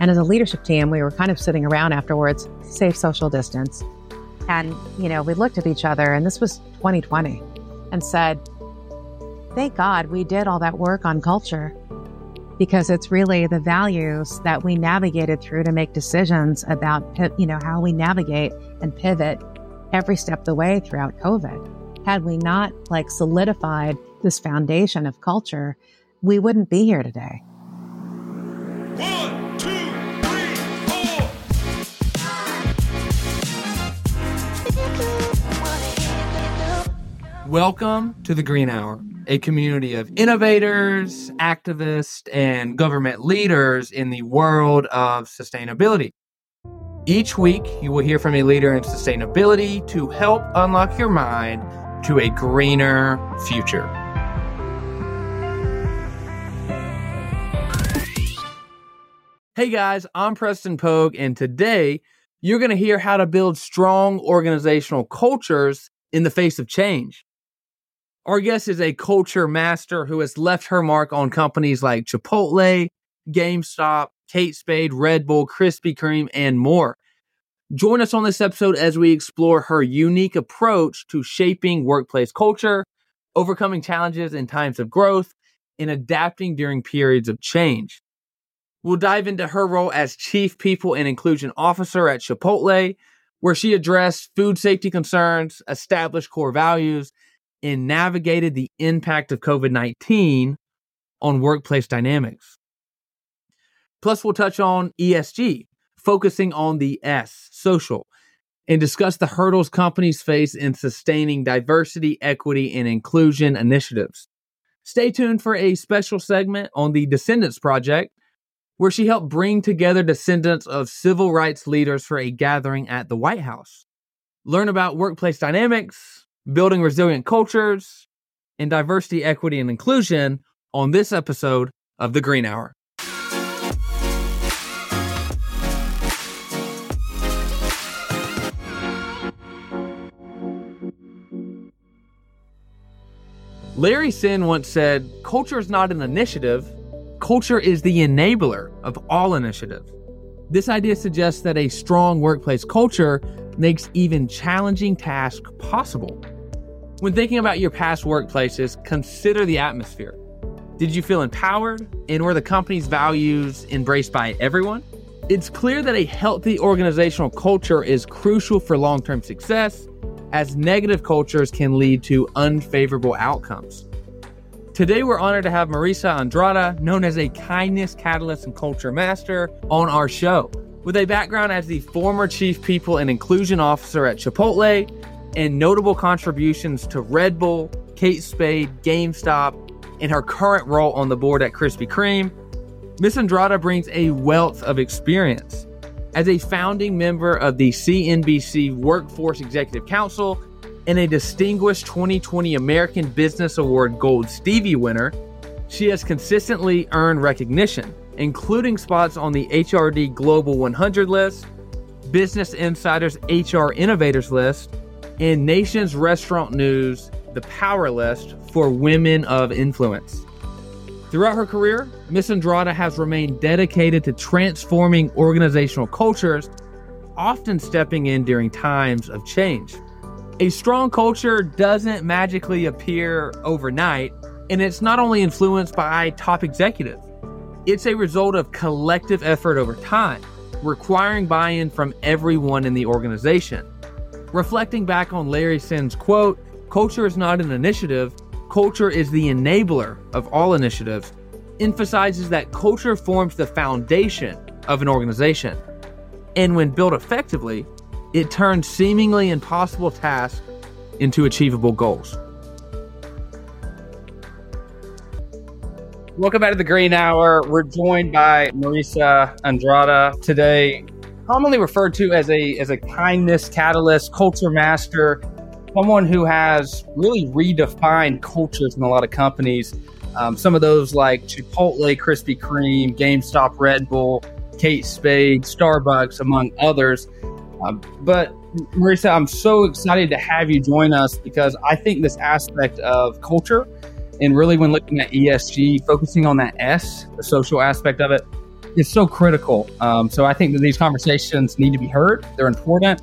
And as a leadership team, we were kind of sitting around afterwards, safe social distance. And, you know, we looked at each other, and this was 2020, and said, Thank God we did all that work on culture because it's really the values that we navigated through to make decisions about, you know, how we navigate and pivot every step of the way throughout COVID. Had we not like solidified this foundation of culture, we wouldn't be here today. One, Welcome to the Green Hour, a community of innovators, activists, and government leaders in the world of sustainability. Each week, you will hear from a leader in sustainability to help unlock your mind to a greener future. Hey guys, I'm Preston Pogue, and today you're going to hear how to build strong organizational cultures in the face of change. Our guest is a culture master who has left her mark on companies like Chipotle, GameStop, Kate Spade, Red Bull, Krispy Kreme, and more. Join us on this episode as we explore her unique approach to shaping workplace culture, overcoming challenges in times of growth, and adapting during periods of change. We'll dive into her role as Chief People and Inclusion Officer at Chipotle, where she addressed food safety concerns, established core values, and navigated the impact of COVID 19 on workplace dynamics. Plus, we'll touch on ESG, focusing on the S, social, and discuss the hurdles companies face in sustaining diversity, equity, and inclusion initiatives. Stay tuned for a special segment on the Descendants Project where she helped bring together descendants of civil rights leaders for a gathering at the White House. Learn about workplace dynamics, building resilient cultures, and diversity, equity, and inclusion on this episode of The Green Hour. Larry Senn once said, Culture is not an initiative, Culture is the enabler of all initiative. This idea suggests that a strong workplace culture makes even challenging tasks possible. When thinking about your past workplaces, consider the atmosphere. Did you feel empowered? And were the company's values embraced by everyone? It's clear that a healthy organizational culture is crucial for long term success, as negative cultures can lead to unfavorable outcomes. Today, we're honored to have Marissa Andrada, known as a kindness catalyst and culture master, on our show. With a background as the former chief people and inclusion officer at Chipotle and notable contributions to Red Bull, Kate Spade, GameStop, and her current role on the board at Krispy Kreme, Ms. Andrada brings a wealth of experience. As a founding member of the CNBC Workforce Executive Council and a distinguished 2020 American Business Award Gold Stevie winner, she has consistently earned recognition, including spots on the HRD Global 100 list, Business Insider's HR Innovators list, and Nation's Restaurant News The Power List for Women of Influence. Throughout her career, Miss Andrada has remained dedicated to transforming organizational cultures, often stepping in during times of change. A strong culture doesn't magically appear overnight, and it's not only influenced by top executives, it's a result of collective effort over time, requiring buy in from everyone in the organization. Reflecting back on Larry Senn's quote, culture is not an initiative, culture is the enabler of all initiatives, emphasizes that culture forms the foundation of an organization. And when built effectively, it turns seemingly impossible tasks into achievable goals. Welcome back to the Green Hour. We're joined by Marissa Andrada today, commonly referred to as a as a kindness catalyst, culture master, someone who has really redefined cultures in a lot of companies. Um, some of those like Chipotle, Krispy Kreme, GameStop, Red Bull, Kate Spade, Starbucks, among others. Um, but Marissa, I'm so excited to have you join us because I think this aspect of culture and really when looking at ESG, focusing on that S, the social aspect of it, is so critical. Um, so I think that these conversations need to be heard. They're important.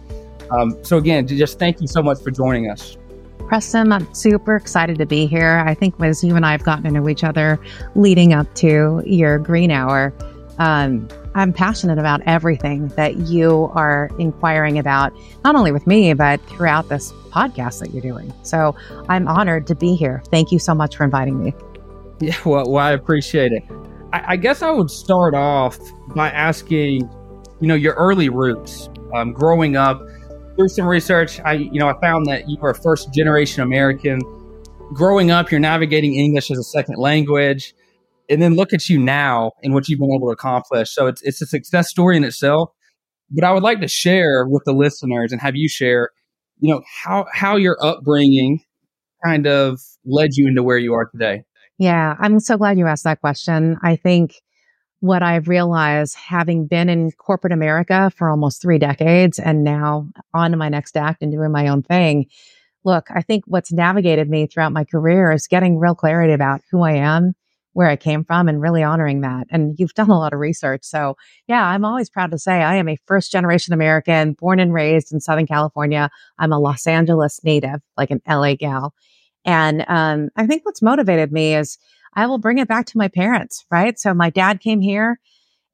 Um, so again, just thank you so much for joining us. Preston, I'm super excited to be here. I think as you and I have gotten to know each other leading up to your green hour, um, I'm passionate about everything that you are inquiring about, not only with me, but throughout this podcast that you're doing. So I'm honored to be here. Thank you so much for inviting me. Yeah, well, well I appreciate it. I, I guess I would start off by asking, you know, your early roots, um, growing up. Through some research, I, you know, I found that you were a first generation American. Growing up, you're navigating English as a second language and then look at you now and what you've been able to accomplish. So it's it's a success story in itself. But I would like to share with the listeners and have you share, you know, how how your upbringing kind of led you into where you are today. Yeah, I'm so glad you asked that question. I think what I've realized having been in corporate America for almost three decades and now on to my next act and doing my own thing. Look, I think what's navigated me throughout my career is getting real clarity about who I am where I came from and really honoring that. And you've done a lot of research. So yeah, I'm always proud to say I am a first generation American born and raised in Southern California. I'm a Los Angeles native, like an LA gal. And um, I think what's motivated me is I will bring it back to my parents, right? So my dad came here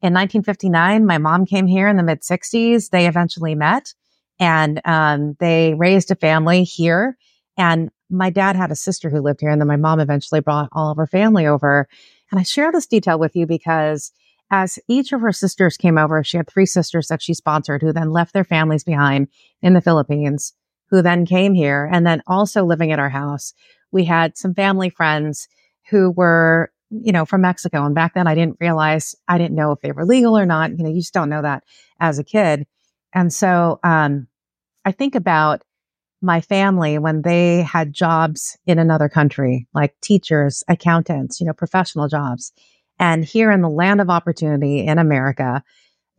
in 1959. My mom came here in the mid 60s. They eventually met and um, they raised a family here. And my dad had a sister who lived here, and then my mom eventually brought all of her family over. And I share this detail with you because as each of her sisters came over, she had three sisters that she sponsored who then left their families behind in the Philippines, who then came here and then also living at our house. We had some family friends who were, you know, from Mexico. And back then I didn't realize, I didn't know if they were legal or not. You know, you just don't know that as a kid. And so, um, I think about my family when they had jobs in another country, like teachers, accountants, you know, professional jobs. And here in the land of opportunity in America,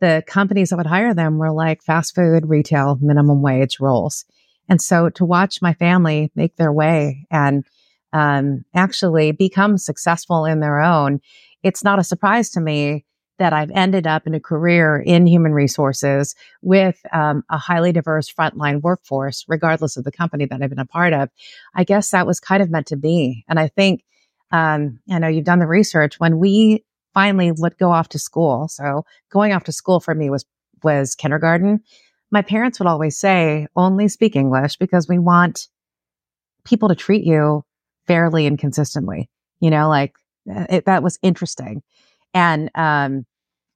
the companies that would hire them were like fast food, retail, minimum wage roles. And so to watch my family make their way and um, actually become successful in their own, it's not a surprise to me that I've ended up in a career in human resources with um, a highly diverse frontline workforce, regardless of the company that I've been a part of. I guess that was kind of meant to be. And I think, um, I know you've done the research when we finally would go off to school. So going off to school for me was, was kindergarten. My parents would always say, only speak English because we want people to treat you fairly and consistently. You know, like it, that was interesting. And um,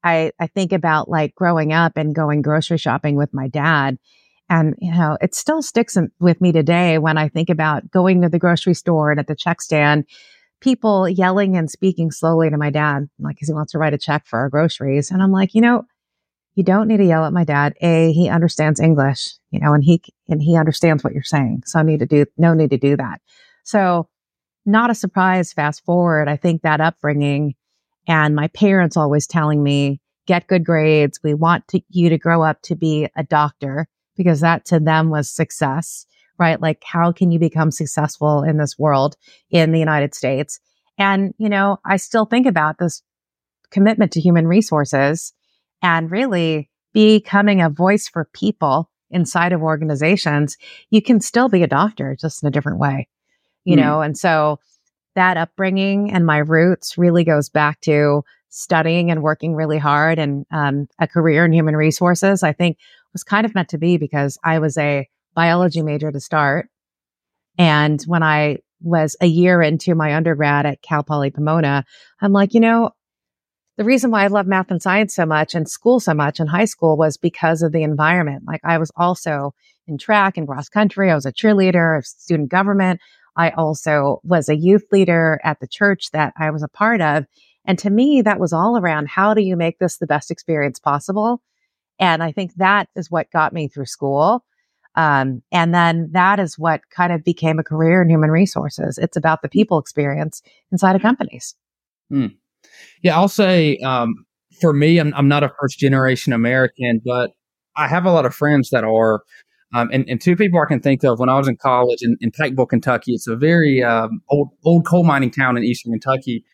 I I think about like growing up and going grocery shopping with my dad. And, you know, it still sticks in, with me today when I think about going to the grocery store and at the check stand, people yelling and speaking slowly to my dad, like, because he wants to write a check for our groceries. And I'm like, you know, you don't need to yell at my dad. A, he understands English, you know, and he, and he understands what you're saying. So I need to do, no need to do that. So not a surprise. Fast forward. I think that upbringing and my parents always telling me, get good grades. We want to, you to grow up to be a doctor because that to them was success, right? Like, how can you become successful in this world in the United States? And, you know, I still think about this commitment to human resources and really becoming a voice for people inside of organizations. You can still be a doctor just in a different way, you mm. know? And so that upbringing and my roots really goes back to studying and working really hard and um, a career in human resources, I think was kind of meant to be because I was a biology major to start. And when I was a year into my undergrad at Cal Poly Pomona, I'm like, you know, the reason why I love math and science so much and school so much in high school was because of the environment. Like I was also in track and cross country. I was a cheerleader, of student government. I also was a youth leader at the church that I was a part of. And to me, that was all around how do you make this the best experience possible? And I think that is what got me through school. Um, and then that is what kind of became a career in human resources. It's about the people experience inside of companies. Hmm. Yeah, I'll say um, for me, I'm, I'm not a first generation American, but I have a lot of friends that are. Um, and, and, two people I can think of when I was in college in, in Pikeville, Kentucky. It's a very um, old old coal mining town in eastern Kentucky.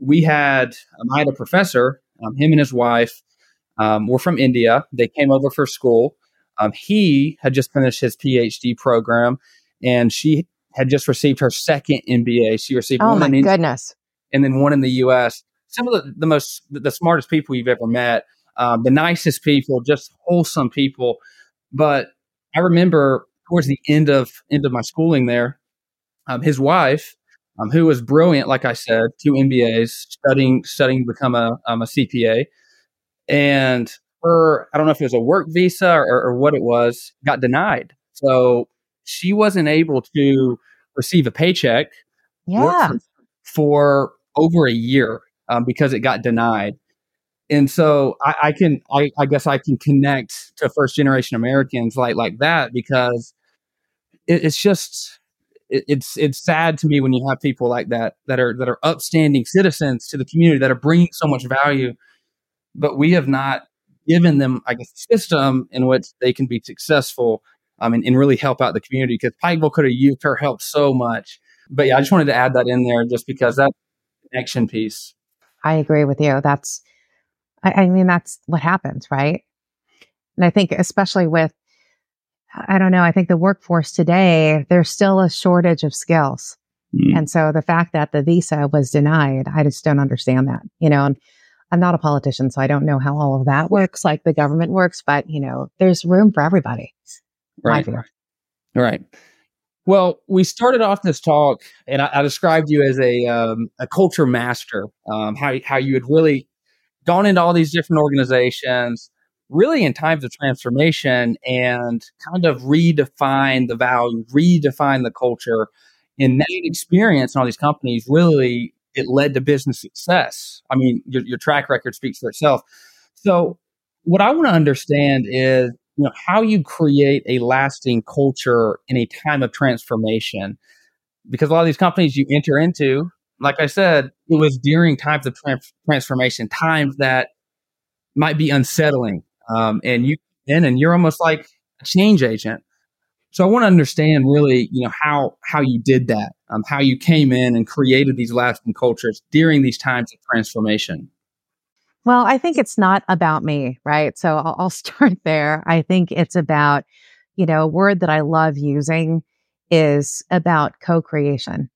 We had um, I had a professor Um, him and his wife um, were from India. They came over for school. Um, he had just finished his PhD program, and she had just received her second MBA. She received Oh one my in goodness. and then one in the U.S. Some of the, the most, the smartest people you've ever met, um, the nicest people, just wholesome people. But I remember towards the end of end of my schooling there, um, his wife, um, who was brilliant, like I said, two MBAs, studying studying to become a um, a CPA, and her, I don't know if it was a work visa or, or what it was, got denied. So she wasn't able to receive a paycheck Yeah. for, for over a year um, because it got denied. And so I, I can, I, I guess I can connect to first generation Americans like like that because it, it's just it, it's it's sad to me when you have people like that that are that are upstanding citizens to the community that are bringing so much value, but we have not given them I guess a system in which they can be successful um, and, and really help out the community because Pikeville could have used her help so much. But yeah, I just wanted to add that in there just because that connection piece. I agree with you. That's, I, I mean, that's what happens, right? And I think, especially with, I don't know, I think the workforce today, there's still a shortage of skills. Mm. And so the fact that the visa was denied, I just don't understand that, you know, and I'm not a politician, so I don't know how all of that works, like the government works, but you know, there's room for everybody. Right. Right. Well, we started off this talk, and I, I described you as a um, a culture master. Um, how how you had really gone into all these different organizations, really in times of transformation, and kind of redefine the value, redefine the culture. And that experience in all these companies really it led to business success. I mean, your, your track record speaks for itself. So, what I want to understand is you know how you create a lasting culture in a time of transformation. Because a lot of these companies you enter into like i said it was during times of trans- transformation times that might be unsettling um, and you in and you're almost like a change agent. So i want to understand really you know how how you did that um, how you came in and created these lasting cultures during these times of transformation Well, I think it's not about me, right? So I'll, I'll start there. I think it's about, you know, a word that I love using is about co-creation.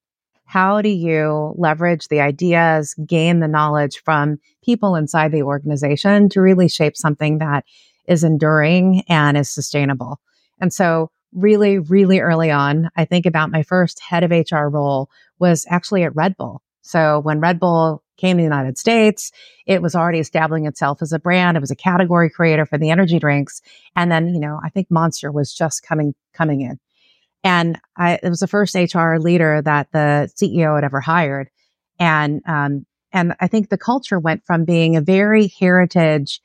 How do you leverage the ideas, gain the knowledge from people inside the organization to really shape something that is enduring and is sustainable? And so really, really early on, I think about my first head of HR role was actually at Red Bull. So when Red Bull came to the United States, it was already establishing itself as a brand. It was a category creator for the energy drinks. And then, you know, I think Monster was just coming, coming in. And I, it was the first HR leader that the CEO had ever hired. And, um, and I think the culture went from being a very heritage,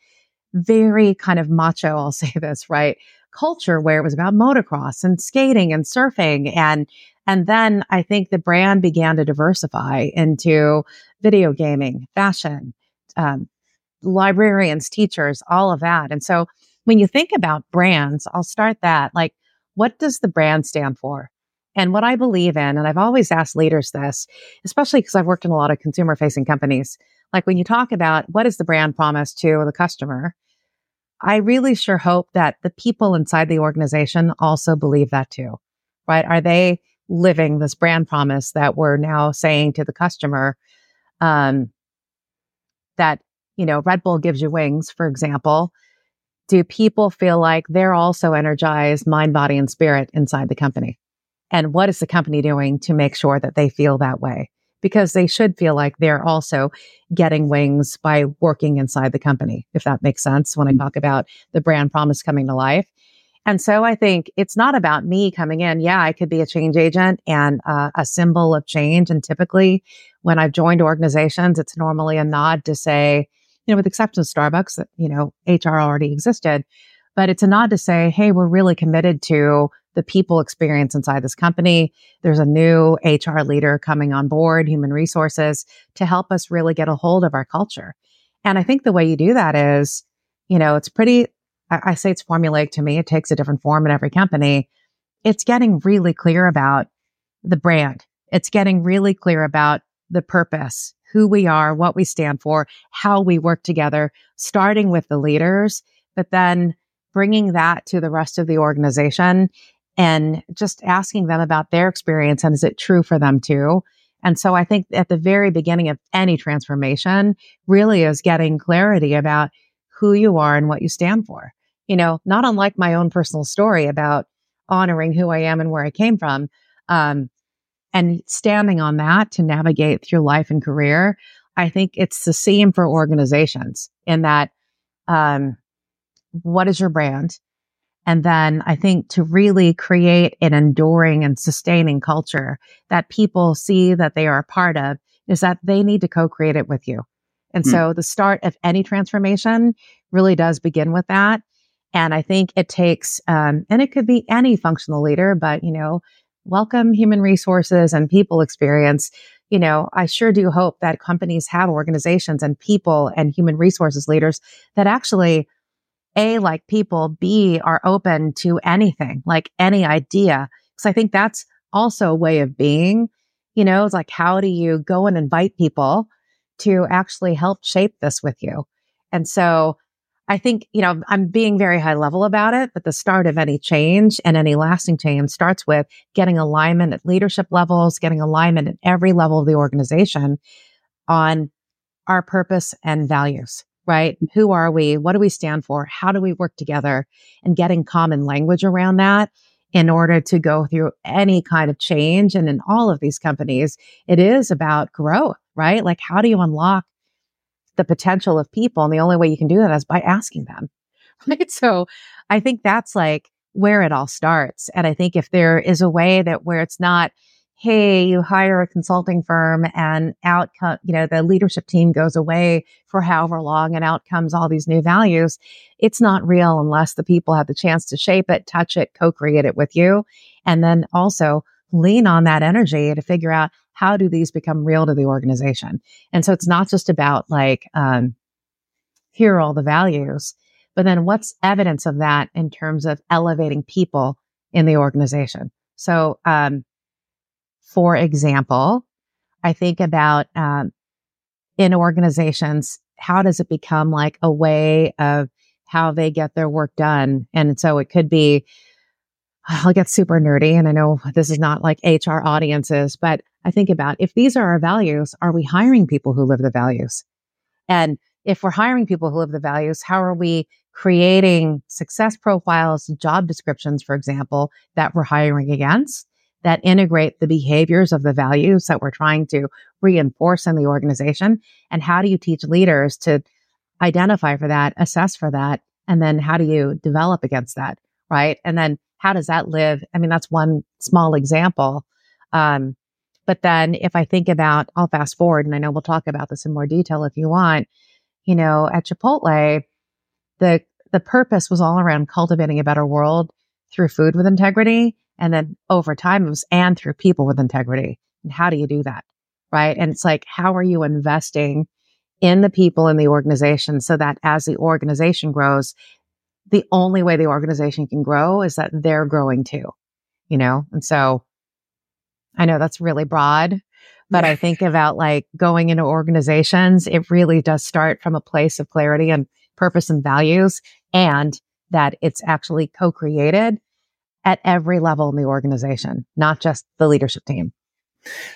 very kind of macho, I'll say this, right? Culture where it was about motocross and skating and surfing. And, and then I think the brand began to diversify into video gaming, fashion, um, librarians, teachers, all of that. And so when you think about brands, I'll start that like, what does the brand stand for? And what I believe in, and I've always asked leaders this, especially because I've worked in a lot of consumer facing companies. Like when you talk about what is the brand promise to the customer, I really sure hope that the people inside the organization also believe that too, right? Are they living this brand promise that we're now saying to the customer? Um, that, you know, Red Bull gives you wings, for example. Do people feel like they're also energized mind, body, and spirit inside the company? And what is the company doing to make sure that they feel that way? Because they should feel like they're also getting wings by working inside the company, if that makes sense when I talk about the brand promise coming to life. And so I think it's not about me coming in. Yeah, I could be a change agent and uh, a symbol of change. And typically when I've joined organizations, it's normally a nod to say, you know, with the exception of Starbucks, you know, HR already existed, but it's a nod to say, hey, we're really committed to the people experience inside this company. There's a new HR leader coming on board, human resources, to help us really get a hold of our culture. And I think the way you do that is, you know, it's pretty, I, I say it's formulaic to me. It takes a different form in every company. It's getting really clear about the brand. It's getting really clear about the purpose, who we are, what we stand for, how we work together, starting with the leaders, but then bringing that to the rest of the organization and just asking them about their experience and is it true for them too? And so I think at the very beginning of any transformation really is getting clarity about who you are and what you stand for. You know, not unlike my own personal story about honoring who I am and where I came from. Um, and standing on that to navigate through life and career. I think it's the same for organizations in that, um, what is your brand? And then I think to really create an enduring and sustaining culture that people see that they are a part of is that they need to co-create it with you. And mm. so the start of any transformation really does begin with that. And I think it takes, um, and it could be any functional leader, but you know, welcome human resources and people experience. You know, I sure do hope that companies have organizations and people and human resources leaders that actually a, like people, B, are open to anything, like any idea. Cause I think that's also a way of being, you know, it's like, how do you go and invite people to actually help shape this with you? And so I think, you know, I'm being very high level about it, but the start of any change and any lasting change starts with getting alignment at leadership levels, getting alignment at every level of the organization on our purpose and values right? Who are we? What do we stand for? How do we work together? And getting common language around that in order to go through any kind of change. And in all of these companies, it is about growth, right? Like, how do you unlock the potential of people? And the only way you can do that is by asking them, right? So I think that's like where it all starts. And I think if there is a way that where it's not, hey, you hire a consulting firm and out, you know, the leadership team goes away for however long and out comes all these new values. It's not real unless the people have the chance to shape it, touch it, co-create it with you. And then also lean on that energy to figure out how do these become real to the organization. And so it's not just about like, um, here are all the values, but then what's evidence of that in terms of elevating people in the organization? So, um, for example, I think about um, in organizations, how does it become like a way of how they get their work done? And so it could be, I'll get super nerdy, and I know this is not like HR audiences, but I think about if these are our values, are we hiring people who live the values? And if we're hiring people who live the values, how are we creating success profiles, job descriptions, for example, that we're hiring against? that integrate the behaviors of the values that we're trying to reinforce in the organization? And how do you teach leaders to identify for that, assess for that, and then how do you develop against that? Right. And then how does that live? I mean, that's one small example. Um, but then if I think about, I'll fast forward and I know we'll talk about this in more detail if you want, you know, at Chipotle, the, the purpose was all around cultivating a better world through food with integrity. And then over time, it was and through people with integrity. And how do you do that? Right. And it's like, how are you investing in the people in the organization so that as the organization grows, the only way the organization can grow is that they're growing too, you know? And so I know that's really broad, but I think about like going into organizations, it really does start from a place of clarity and purpose and values and that it's actually co-created at every level in the organization, not just the leadership team.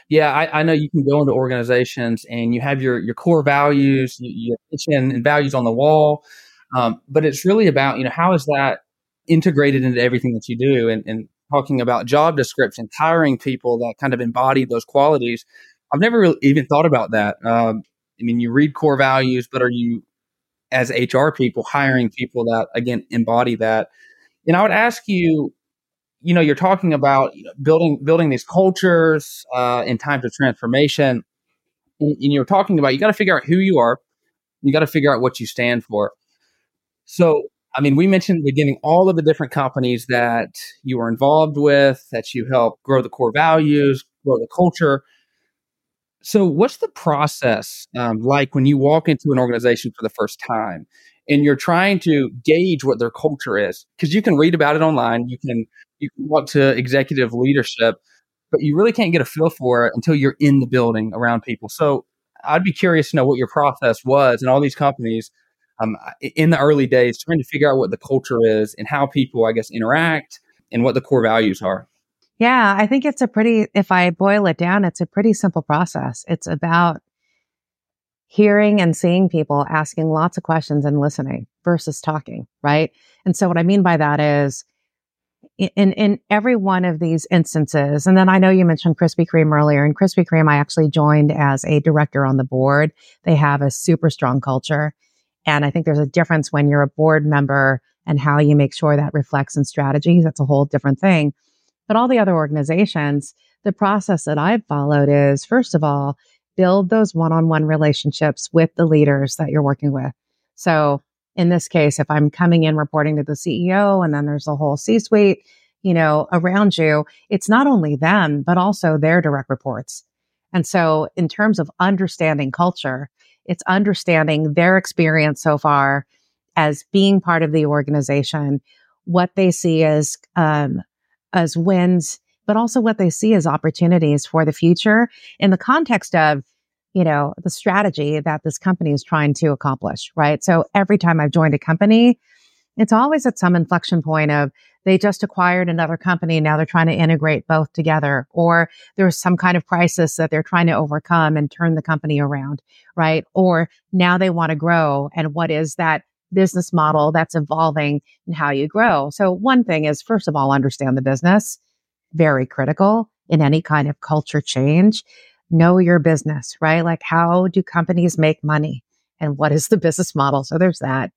Yeah, I, I, know you can go into organizations and you have your your core values, your mission and values on the wall, um, but it's really about you know how is that integrated into everything that you do, and, and talking about job descriptions, hiring people that kind of embody those qualities. I've never really even thought about that. Um, I mean, you read core values, but are you as HR people hiring people that again embody that? And I would ask you, you know, you're talking about building building these cultures uh, in times of transformation, and, and you're talking about you got to figure out who you are, you got to figure out what you stand for. So, I mean, we mentioned beginning all of the different companies that you were involved with, that you help grow the core values, grow the culture. So, what's the process um, like when you walk into an organization for the first time and you're trying to gauge what their culture is? Because you can read about it online, you can you can talk to executive leadership, but you really can't get a feel for it until you're in the building around people. So, I'd be curious to know what your process was and all these companies um, in the early days, trying to figure out what the culture is and how people, I guess, interact and what the core values are. Yeah, I think it's a pretty, if I boil it down, it's a pretty simple process. It's about hearing and seeing people asking lots of questions and listening versus talking, right? And so what I mean by that is in in every one of these instances, and then I know you mentioned Krispy Kreme earlier. And Krispy Kreme, I actually joined as a director on the board. They have a super strong culture, and I think there's a difference when you're a board member and how you make sure that reflects in strategies. That's a whole different thing. But all the other organizations, the process that I've followed is first of all, build those one-on-one relationships with the leaders that you're working with. So in this case, if I'm coming in reporting to the CEO and then there's a whole C suite, you know, around you, it's not only them, but also their direct reports. And so in terms of understanding culture, it's understanding their experience so far as being part of the organization, what they see as, um, as wins, but also what they see as opportunities for the future in the context of you know, the strategy that this company is trying to accomplish, right? So every time I've joined a company, it's always at some inflection point of they just acquired another company. Now they're trying to integrate both together, or there's some kind of crisis that they're trying to overcome and turn the company around, right? Or now they want to grow. And what is that business model that's evolving and how you grow? So one thing is, first of all, understand the business. Very critical in any kind of culture change know your business, right? Like how do companies make money and what is the business model? So there's that.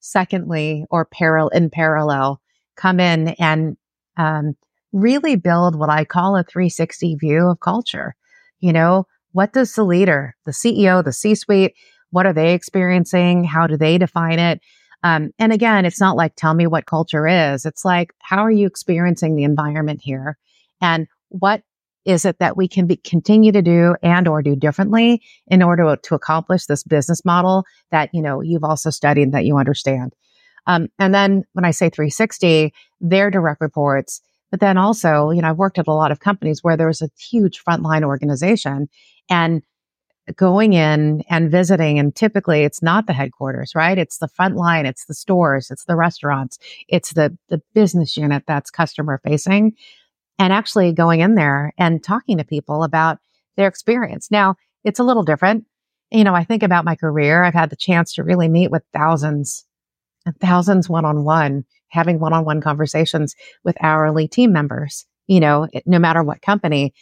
Secondly, or parallel in parallel, come in and um, really build what I call a 360 view of culture. You know, what does the leader, the CEO, the C suite, what are they experiencing? How do they define it? Um, and again, it's not like tell me what culture is. It's like how are you experiencing the environment here, and what is it that we can be, continue to do and or do differently in order to accomplish this business model that, you know, you've also studied that you understand. Um, and then when I say 360, their direct reports, but then also, you know, I've worked at a lot of companies where there was a huge frontline organization and going in and visiting and typically it's not the headquarters right it's the front line it's the stores it's the restaurants it's the the business unit that's customer facing and actually going in there and talking to people about their experience. Now, it's a little different. You know, I think about my career. I've had the chance to really meet with thousands and thousands one on one, having one on one conversations with hourly team members, you know, no matter what company,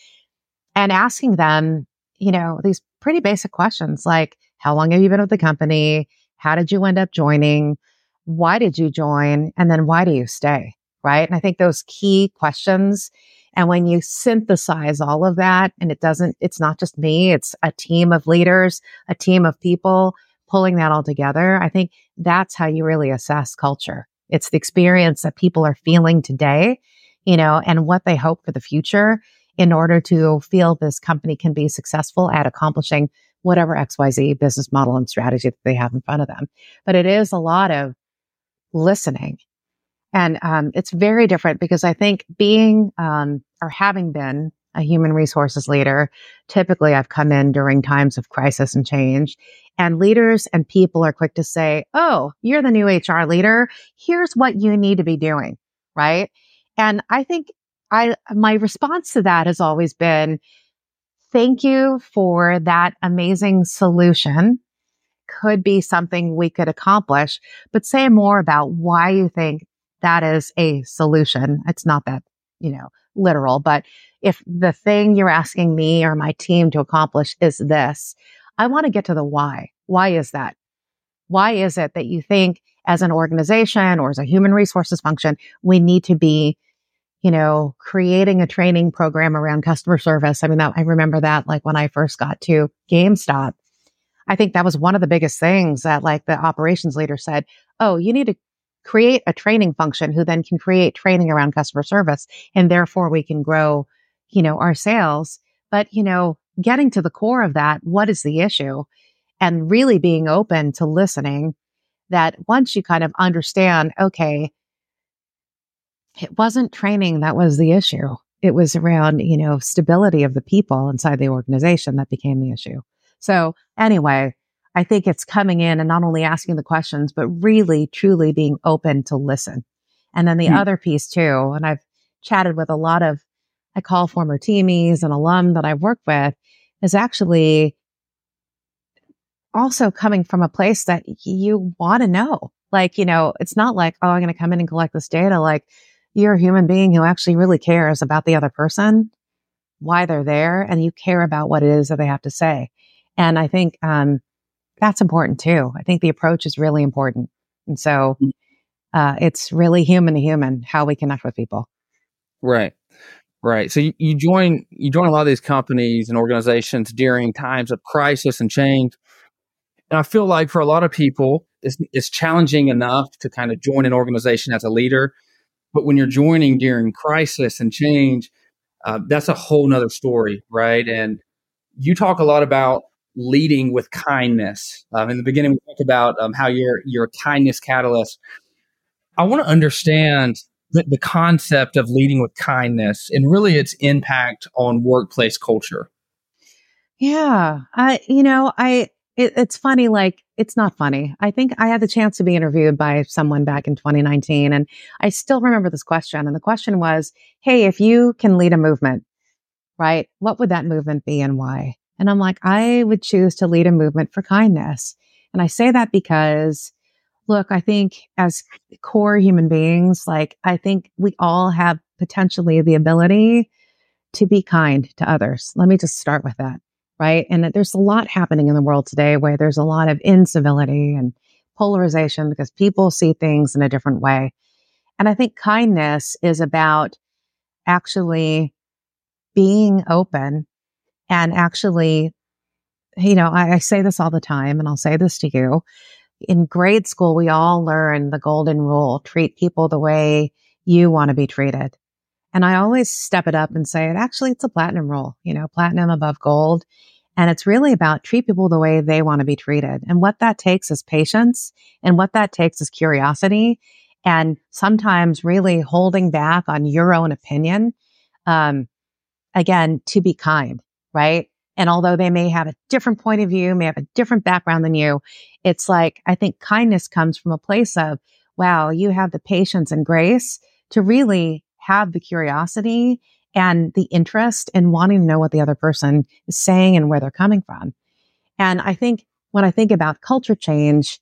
and asking them, you know, these pretty basic questions like, how long have you been with the company? How did you end up joining? Why did you join? And then why do you stay? right? And I think those key questions. And when you synthesize all of that, and it doesn't, it's not just me, it's a team of leaders, a team of people pulling that all together. I think that's how you really assess culture. It's the experience that people are feeling today, you know, and what they hope for the future in order to feel this company can be successful at accomplishing whatever XYZ business model and strategy that they have in front of them. But it is a lot of listening and um, it's very different because I think being um, or having been a human resources leader, typically I've come in during times of crisis and change. And leaders and people are quick to say, Oh, you're the new HR leader. Here's what you need to be doing. Right. And I think I, my response to that has always been, thank you for that amazing solution. Could be something we could accomplish, but say more about why you think that is a solution. It's not that, you know, literal, but if the thing you're asking me or my team to accomplish is this, I want to get to the why. Why is that? Why is it that you think as an organization or as a human resources function, we need to be, you know, creating a training program around customer service? I mean, that, I remember that like when I first got to GameStop. I think that was one of the biggest things that like the operations leader said, Oh, you need to create a training function who then can create training around customer service. And therefore we can grow, you know, our sales. But, you know, getting to the core of that, what is the issue? And really being open to listening that once you kind of understand, okay, it wasn't training that was the issue. It was around, you know, stability of the people inside the organization that became the issue. So anyway, I think it's coming in and not only asking the questions, but really truly being open to listen. And then the Hmm. other piece too, and I've chatted with a lot of, I call former teamies and alum that I've worked with is actually also coming from a place that you want to know. Like, you know, it's not like, oh, I'm going to come in and collect this data. Like, you're a human being who actually really cares about the other person, why they're there, and you care about what it is that they have to say. And I think um, that's important too. I think the approach is really important. And so uh, it's really human to human how we connect with people. Right. Right. So you, you join you join a lot of these companies and organizations during times of crisis and change. And I feel like for a lot of people, it's, it's challenging enough to kind of join an organization as a leader. But when you're joining during crisis and change, uh, that's a whole nother story, right? And you talk a lot about leading with kindness. Um, in the beginning, we talked about um, how you're you're a kindness catalyst. I want to understand the, the concept of leading with kindness and really its impact on workplace culture. Yeah. I, you know, I, it, it's funny. Like, it's not funny. I think I had the chance to be interviewed by someone back in 2019 and I still remember this question. And the question was, Hey, if you can lead a movement, right? What would that movement be and why? And I'm like, I would choose to lead a movement for kindness. And I say that because look, I think as core human beings, like I think we all have potentially the ability to be kind to others. Let me just start with that. Right. And there's a lot happening in the world today where there's a lot of incivility and polarization because people see things in a different way. And I think kindness is about actually being open and actually, you know, I, I say this all the time and I'll say this to you. In grade school, we all learn the golden rule, treat people the way you want to be treated. And I always step it up and say it actually, it's a platinum rule, you know, platinum above gold. And it's really about treat people the way they want to be treated. And what that takes is patience. And what that takes is curiosity and sometimes really holding back on your own opinion. Um, again, to be kind, right? And although they may have a different point of view, may have a different background than you, it's like, I think kindness comes from a place of, wow, you have the patience and grace to really have the curiosity and the interest in wanting to know what the other person is saying and where they're coming from. And I think when I think about culture change,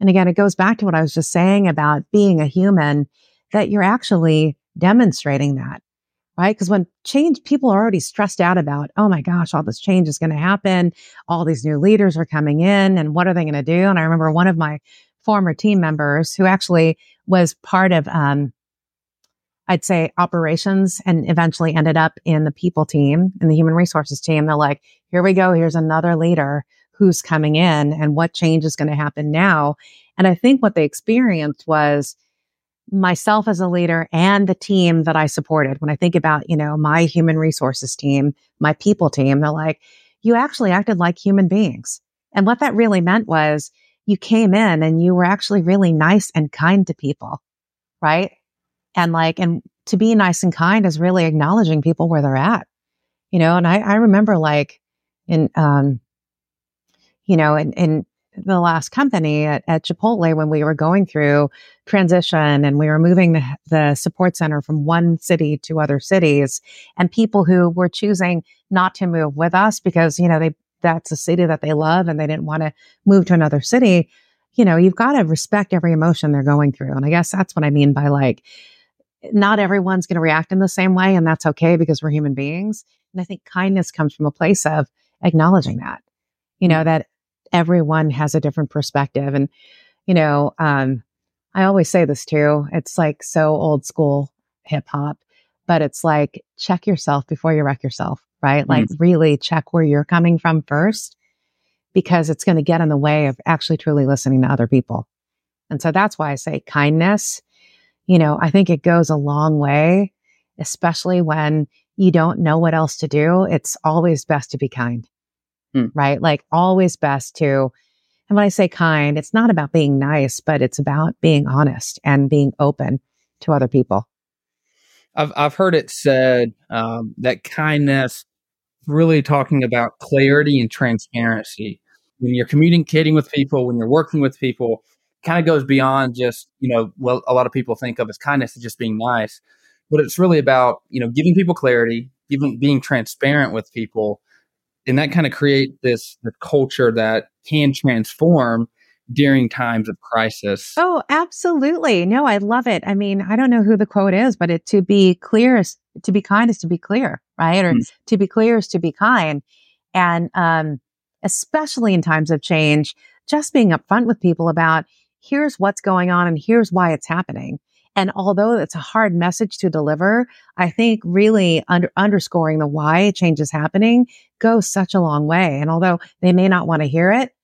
and again, it goes back to what I was just saying about being a human, that you're actually demonstrating that, right? Because when change, people are already stressed out about, oh my gosh, all this change is going to happen. All these new leaders are coming in and what are they going to do? And I remember one of my former team members who actually was part of, um, I'd say operations and eventually ended up in the people team in the human resources team. They're like, here we go. Here's another leader who's coming in and what change is going to happen now. And I think what they experienced was myself as a leader and the team that I supported. When I think about, you know, my human resources team, my people team, they're like, you actually acted like human beings. And what that really meant was you came in and you were actually really nice and kind to people. Right. And like, and to be nice and kind is really acknowledging people where they're at, you know, and I, I remember like in, um, you know, in, in the last company at, at Chipotle when we were going through transition and we were moving the, the support center from one city to other cities and people who were choosing not to move with us because, you know, they, that's a city that they love and they didn't want to move to another city. You know, you've got to respect every emotion they're going through. And I guess that's what I mean by like, not everyone's going to react in the same way. And that's okay because we're human beings. And I think kindness comes from a place of acknowledging that, you know, mm-hmm. that everyone has a different perspective. And, you know, um, I always say this too. It's like so old school hip hop, but it's like check yourself before you wreck yourself, right? Like really check where you're coming from first because it's going to get in the way of actually truly listening to other people. And so that's why I say kindness, you know, I think it goes a long way, especially when you don't know what else to do. It's always best to be kind, Hmm. right? Like always best to, and when I say kind, it's not about being nice, but it's about being honest and being open to other people. I've I've heard it said um, that kindness really talking about clarity and transparency. When you're communicating with people, when you're working with people, kind of goes beyond just, you know, well, a lot of people think of as kindness as just being nice, but it's really about, you know, giving people clarity, giving, being transparent with people. And that kind of create this, this culture that can transform during times of crisis. Oh, absolutely. No, I love it. I mean, I don't know who the quote is, but it to be clear is to be kind is to be clear, right? Or mm. to be clear is to be kind. And um, especially in times of change, just being upfront with people about here's what's going on and here's why it's happening. And although it's a hard message to deliver, I think really under, underscoring the why change is happening goes such a long way. And although they may not want to hear it,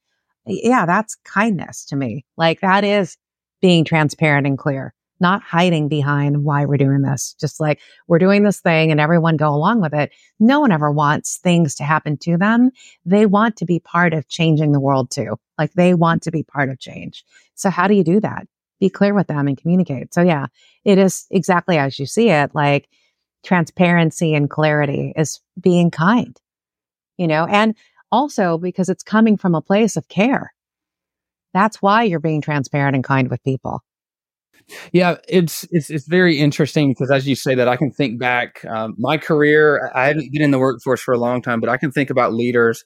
yeah, that's kindness to me. Like that is being transparent and clear, not hiding behind why we're doing this. Just like we're doing this thing and everyone go along with it. No one ever wants things to happen to them. They want to be part of changing the world too. Like they want to be part of change. So how do you do that? Be clear with them and communicate. So yeah, it is exactly as you see it. Like transparency and clarity is being kind, you know, and also because it's coming from a place of care. That's why you're being transparent and kind with people. Yeah, it's it's it's very interesting because as you say that, I can think back um, my career. I haven't been in the workforce for a long time, but I can think about leaders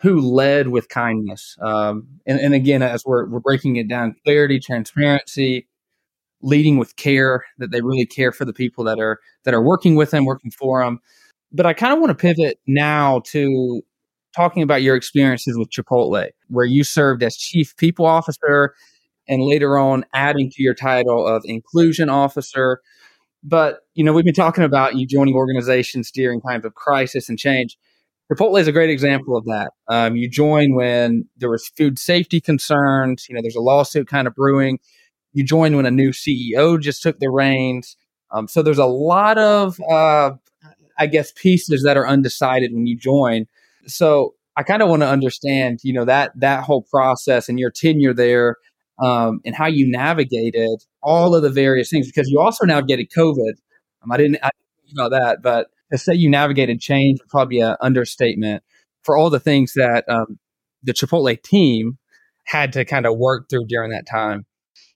who led with kindness. Um, and, and again, as we're we're breaking it down, clarity, transparency, leading with care. That they really care for the people that are that are working with them, working for them. But I kind of want to pivot now to talking about your experiences with Chipotle, where you served as chief people officer and later on adding to your title of inclusion officer. But, you know, we've been talking about you joining organizations during times of crisis and change. Chipotle is a great example of that. Um, you join when there was food safety concerns. You know, there's a lawsuit kind of brewing. You join when a new CEO just took the reins. Um, so there's a lot of, uh, I guess, pieces that are undecided when you join. So I kind of want to understand, you know, that that whole process and your tenure there, um, and how you navigated all of the various things because you also navigated COVID. Um, I didn't I didn't about that, but to say you navigated change probably an understatement for all the things that um, the Chipotle team had to kind of work through during that time.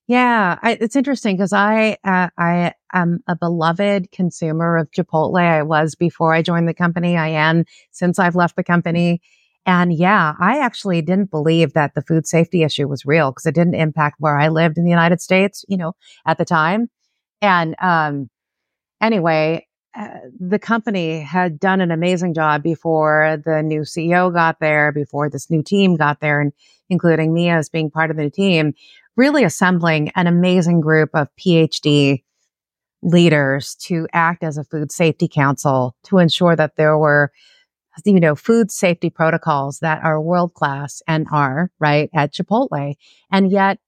Yeah, I, it's interesting because I uh, I am a beloved consumer of Chipotle. I was before I joined the company. I am since I've left the company. And yeah, I actually didn't believe that the food safety issue was real because it didn't impact where I lived in the United States, you know, at the time. And um, anyway, uh, the company had done an amazing job before the new CEO got there, before this new team got there, and including me as being part of the team, really assembling an amazing group of PhD leaders to act as a food safety council to ensure that there were you know food safety protocols that are world class and are right at Chipotle. And yet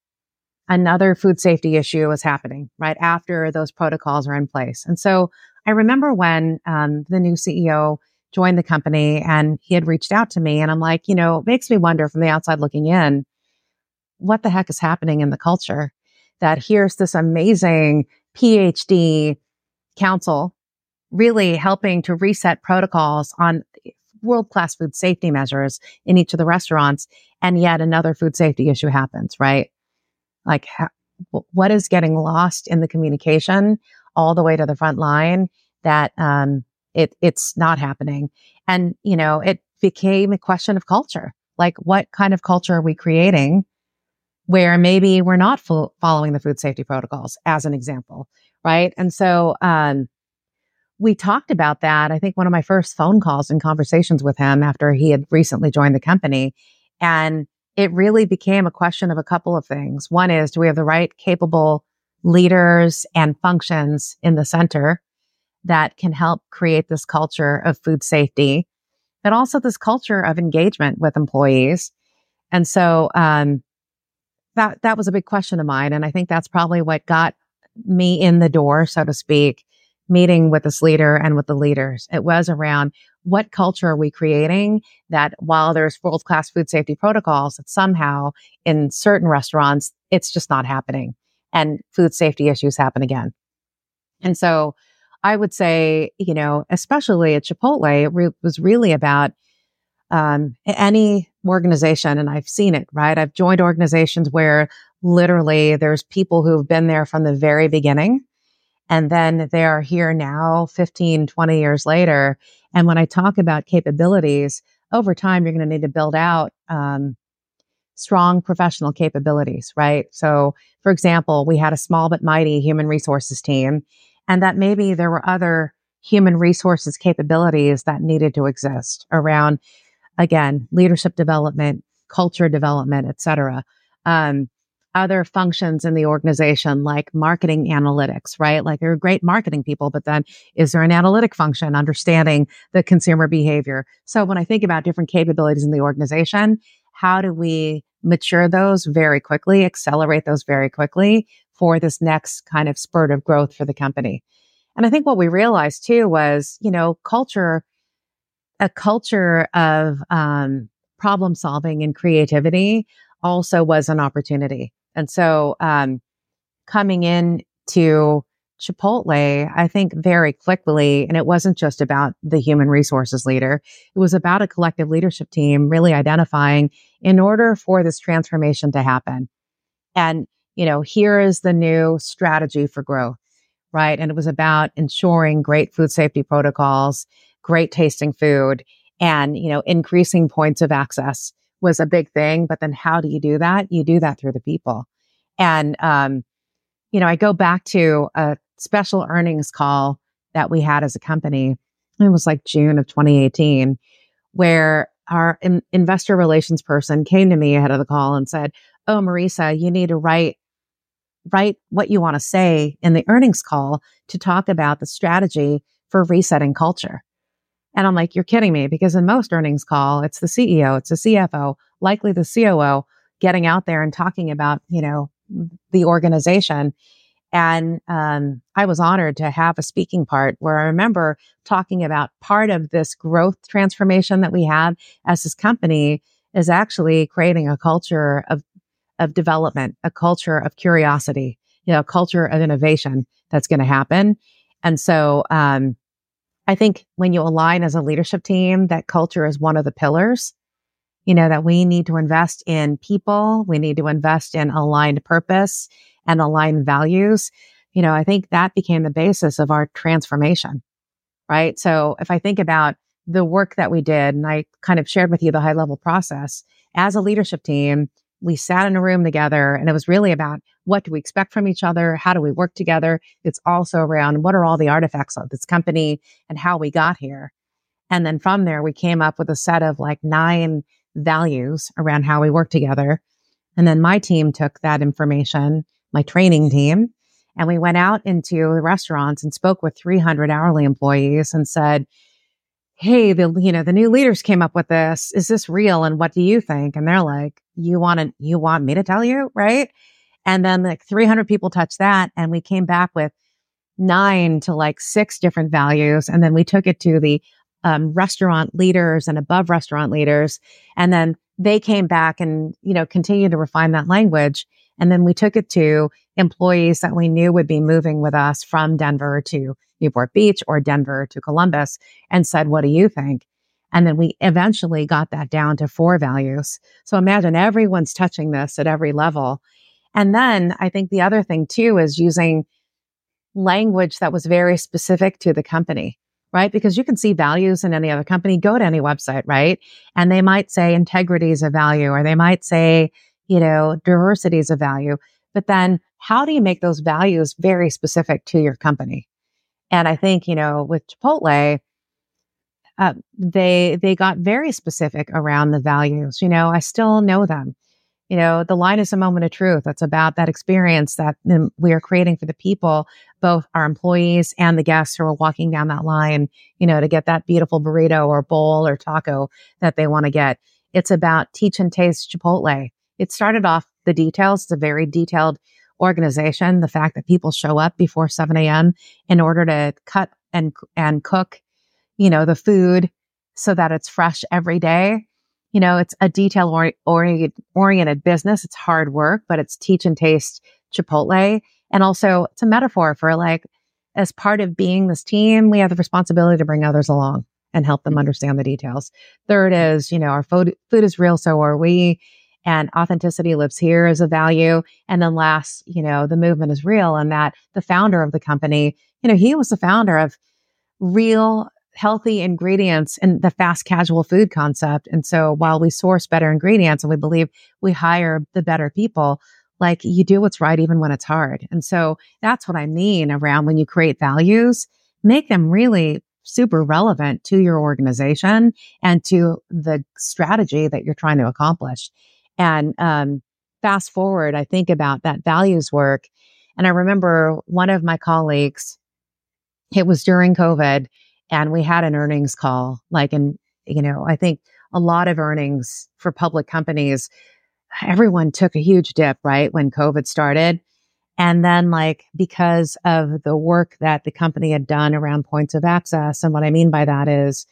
another food safety issue was happening right after those protocols are in place. And so I remember when um, the new CEO joined the company and he had reached out to me and I'm like you know it makes me wonder from the outside looking in what the heck is happening in the culture? That here's this amazing PhD council really helping to reset protocols on world class food safety measures in each of the restaurants. And yet another food safety issue happens, right? Like ha- what is getting lost in the communication all the way to the front line that, um, it, it's not happening. And, you know, it became a question of culture. Like what kind of culture are we creating where maybe we're not fo- following the food safety protocols as an example. Right. And so, um, we talked about that. I think one of my first phone calls and conversations with him after he had recently joined the company. And it really became a question of a couple of things. One is, do we have the right capable leaders and functions in the center that can help create this culture of food safety, but also this culture of engagement with employees? And so, um, that that was a big question of mine and i think that's probably what got me in the door so to speak meeting with this leader and with the leaders it was around what culture are we creating that while there's world class food safety protocols that somehow in certain restaurants it's just not happening and food safety issues happen again and so I would say, you know, especially at Chipotle, it re- was really about um, any organization, and I've seen it, right? I've joined organizations where literally there's people who've been there from the very beginning. And then they are here now, 15, 20 years later. And when I talk about capabilities, over time, you're going to need to build out um, strong professional capabilities, right? So, for example, we had a small but mighty human resources team, and that maybe there were other human resources capabilities that needed to exist around, again, leadership development, culture development, et cetera. Um, other functions in the organization like marketing analytics, right? Like you're great marketing people, but then is there an analytic function understanding the consumer behavior? So when I think about different capabilities in the organization, how do we mature those very quickly, accelerate those very quickly for this next kind of spurt of growth for the company? And I think what we realized too was, you know, culture, a culture of um, problem solving and creativity also was an opportunity and so, um, coming in to Chipotle, I think very quickly, and it wasn't just about the human resources leader. It was about a collective leadership team really identifying in order for this transformation to happen. And, you know, here is the new strategy for growth, right? And it was about ensuring great food safety protocols, great tasting food, and, you know, increasing points of access was a big thing. But then how do you do that? You do that through the people. And, um, you know, I go back to a special earnings call that we had as a company. It was like June of 2018, where our in- investor relations person came to me ahead of the call and said, Oh, Marissa, you need to write, write what you want to say in the earnings call to talk about the strategy for resetting culture. And I'm like, you're kidding me because in most earnings call, it's the CEO, it's the CFO, likely the COO getting out there and talking about, you know, the organization. And um, I was honored to have a speaking part where I remember talking about part of this growth transformation that we have as this company is actually creating a culture of of development, a culture of curiosity, you know, a culture of innovation that's going to happen. And so, um, I think when you align as a leadership team, that culture is one of the pillars. You know, that we need to invest in people. We need to invest in aligned purpose and aligned values. You know, I think that became the basis of our transformation. Right. So if I think about the work that we did, and I kind of shared with you the high level process as a leadership team, we sat in a room together and it was really about what do we expect from each other? How do we work together? It's also around what are all the artifacts of this company and how we got here. And then from there, we came up with a set of like nine values around how we work together. And then my team took that information, my training team, and we went out into the restaurants and spoke with 300 hourly employees and said, Hey, the, you know, the new leaders came up with this. Is this real? And what do you think? And they're like, you want to, you want me to tell you? Right. And then like 300 people touched that. And we came back with nine to like six different values. And then we took it to the um, restaurant leaders and above restaurant leaders. And then they came back and, you know, continued to refine that language. And then we took it to employees that we knew would be moving with us from Denver to Newport Beach or Denver to Columbus and said, what do you think? And then we eventually got that down to four values. So imagine everyone's touching this at every level. And then I think the other thing too is using language that was very specific to the company, right? Because you can see values in any other company, go to any website, right? And they might say integrity is a value, or they might say, you know, diversity is a value. But then how do you make those values very specific to your company? And I think, you know, with Chipotle, uh, they they got very specific around the values. You know, I still know them. You know, the line is a moment of truth. That's about that experience that we are creating for the people, both our employees and the guests who are walking down that line, you know, to get that beautiful burrito or bowl or taco that they want to get. It's about teach and taste Chipotle. It started off the details. It's a very detailed organization. The fact that people show up before 7 a.m. in order to cut and, and cook you know, the food so that it's fresh every day. You know, it's a detail oriented, oriented business. It's hard work, but it's teach and taste Chipotle. And also it's a metaphor for like as part of being this team, we have the responsibility to bring others along and help them understand the details. Third is, you know, our food, food is real. So are we. And authenticity lives here as a value. And then last, you know, the movement is real and that the founder of the company, you know, he was the founder of real healthy ingredients in the fast casual food concept. And so while we source better ingredients and we believe we hire the better people, like you do what's right even when it's hard. And so that's what I mean around when you create values, make them really super relevant to your organization and to the strategy that you're trying to accomplish. And um, fast forward, I think about that values work. And I remember one of my colleagues, it was during COVID, and we had an earnings call. Like, and, you know, I think a lot of earnings for public companies, everyone took a huge dip, right? When COVID started. And then, like, because of the work that the company had done around points of access. And what I mean by that is,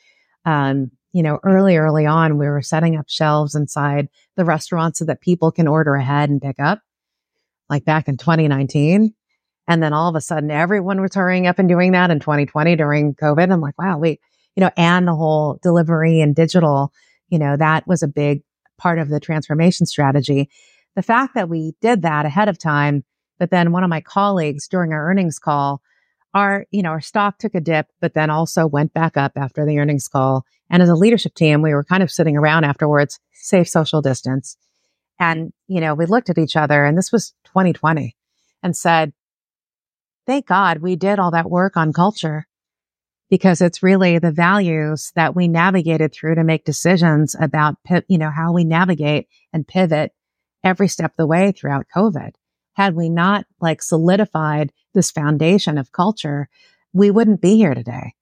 um, you know, early, early on, we were setting up shelves inside the restaurants so that people can order ahead and pick up, like back in 2019. And then all of a sudden, everyone was hurrying up and doing that in 2020 during COVID. I'm like, wow, wait, you know, and the whole delivery and digital, you know, that was a big part of the transformation strategy. The fact that we did that ahead of time, but then one of my colleagues during our earnings call, our, you know, our stock took a dip, but then also went back up after the earnings call. And as a leadership team, we were kind of sitting around afterwards, safe social distance. And, you know, we looked at each other and this was 2020 and said, thank God we did all that work on culture because it's really the values that we navigated through to make decisions about, you know, how we navigate and pivot every step of the way throughout COVID. Had we not like solidified this foundation of culture, we wouldn't be here today.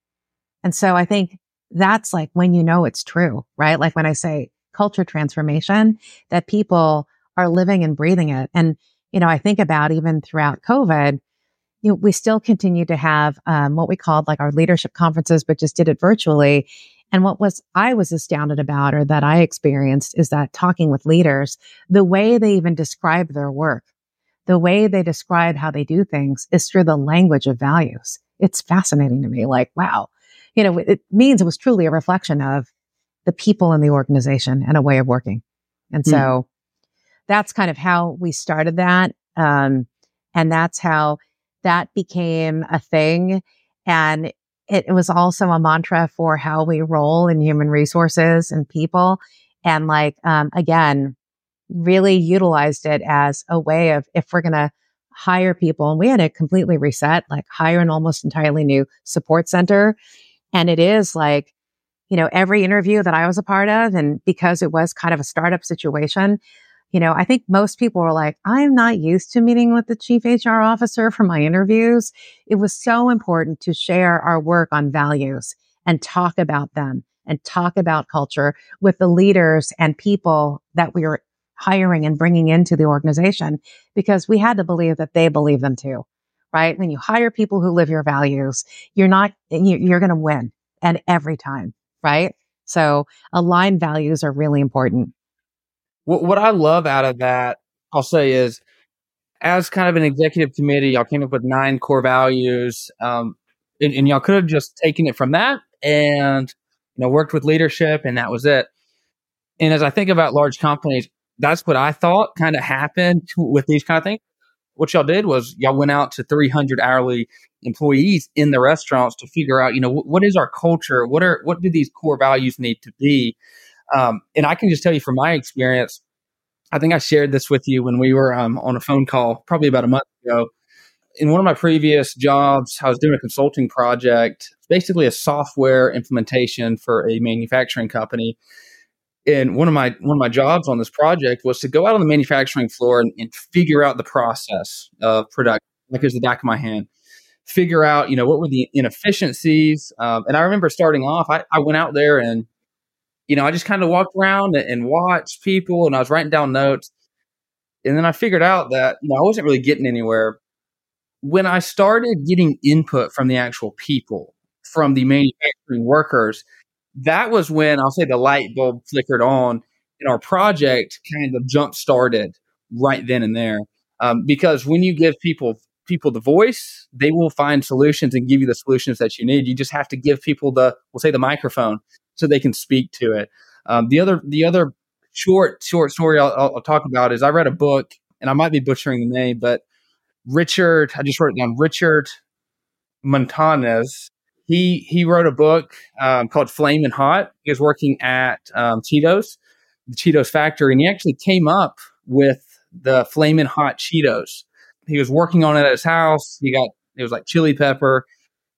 And so I think that's like when you know it's true, right? Like when I say culture transformation, that people are living and breathing it. And, you know, I think about even throughout COVID, you know, we still continue to have um, what we called like our leadership conferences, but just did it virtually. And what was I was astounded about or that I experienced is that talking with leaders, the way they even describe their work, the way they describe how they do things is through the language of values. It's fascinating to me. Like, wow, you know, it means it was truly a reflection of the people in the organization and a way of working. And so mm. that's kind of how we started that. Um, and that's how that became a thing. And it, it was also a mantra for how we roll in human resources and people. And like, um, again, really utilized it as a way of if we're going to hire people and we had to completely reset, like hire an almost entirely new support center. And it is like, you know, every interview that I was a part of, and because it was kind of a startup situation, you know, I think most people were like, I'm not used to meeting with the chief HR officer for my interviews. It was so important to share our work on values and talk about them and talk about culture with the leaders and people that we were hiring and bringing into the organization because we had to believe that they believe them too, right? When you hire people who live your values, you're not, you're going to win and every time, right? So aligned values are really important. What, what I love out of that, I'll say, is as kind of an executive committee, y'all came up with nine core values, um, and, and y'all could have just taken it from that and you know worked with leadership, and that was it. And as I think about large companies, that's what I thought kind of happened with these kind of things. What y'all did was y'all went out to 300 hourly employees in the restaurants to figure out, you know, what is our culture? What are what do these core values need to be? Um, and I can just tell you from my experience, I think I shared this with you when we were um, on a phone call probably about a month ago. In one of my previous jobs, I was doing a consulting project, basically a software implementation for a manufacturing company. And one of my one of my jobs on this project was to go out on the manufacturing floor and, and figure out the process of production, like it's the back of my hand. Figure out, you know, what were the inefficiencies. Um, and I remember starting off, I, I went out there and you know, I just kind of walked around and watched people and I was writing down notes. And then I figured out that, you know, I wasn't really getting anywhere. When I started getting input from the actual people, from the manufacturing workers, that was when I'll say the light bulb flickered on and our project kind of jump started right then and there. Um, because when you give people people the voice, they will find solutions and give you the solutions that you need. You just have to give people the, we'll say, the microphone so they can speak to it. Um, the other, the other short, short story I'll, I'll, talk about is I read a book, and I might be butchering the name, but Richard, I just wrote it down. Richard Montañez. He he wrote a book um, called Flamin' Hot. He was working at um, Cheetos, the Cheetos factory, and he actually came up with the Flamin' Hot Cheetos. He was working on it at his house. He got it was like chili pepper,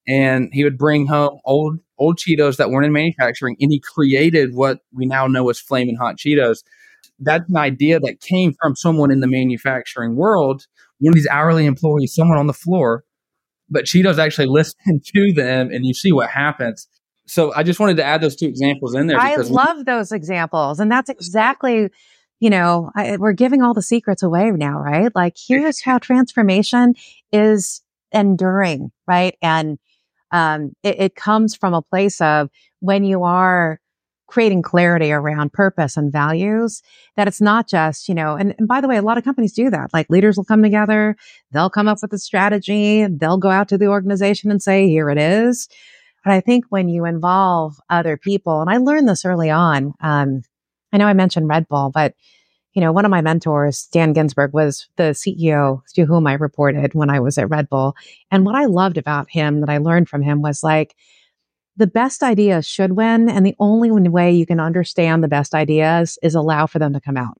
and he would bring home old old Cheetos that weren't in manufacturing, and he created what we now know as Flamin' Hot Cheetos. That's an idea that came from someone in the manufacturing world, one of these hourly employees, someone on the floor. But Cheetos actually listened to them, and you see what happens. So I just wanted to add those two examples in there. I love those examples, and that's exactly you know, I, we're giving all the secrets away now, right? Like here's how transformation is enduring, right? And um, it, it comes from a place of when you are creating clarity around purpose and values that it's not just, you know, and, and, by the way, a lot of companies do that. Like leaders will come together, they'll come up with a strategy, they'll go out to the organization and say, here it is. But I think when you involve other people, and I learned this early on, um, I know I mentioned Red Bull, but you know, one of my mentors, Dan Ginsberg, was the CEO to whom I reported when I was at Red Bull. And what I loved about him that I learned from him was like, the best ideas should win. And the only way you can understand the best ideas is allow for them to come out.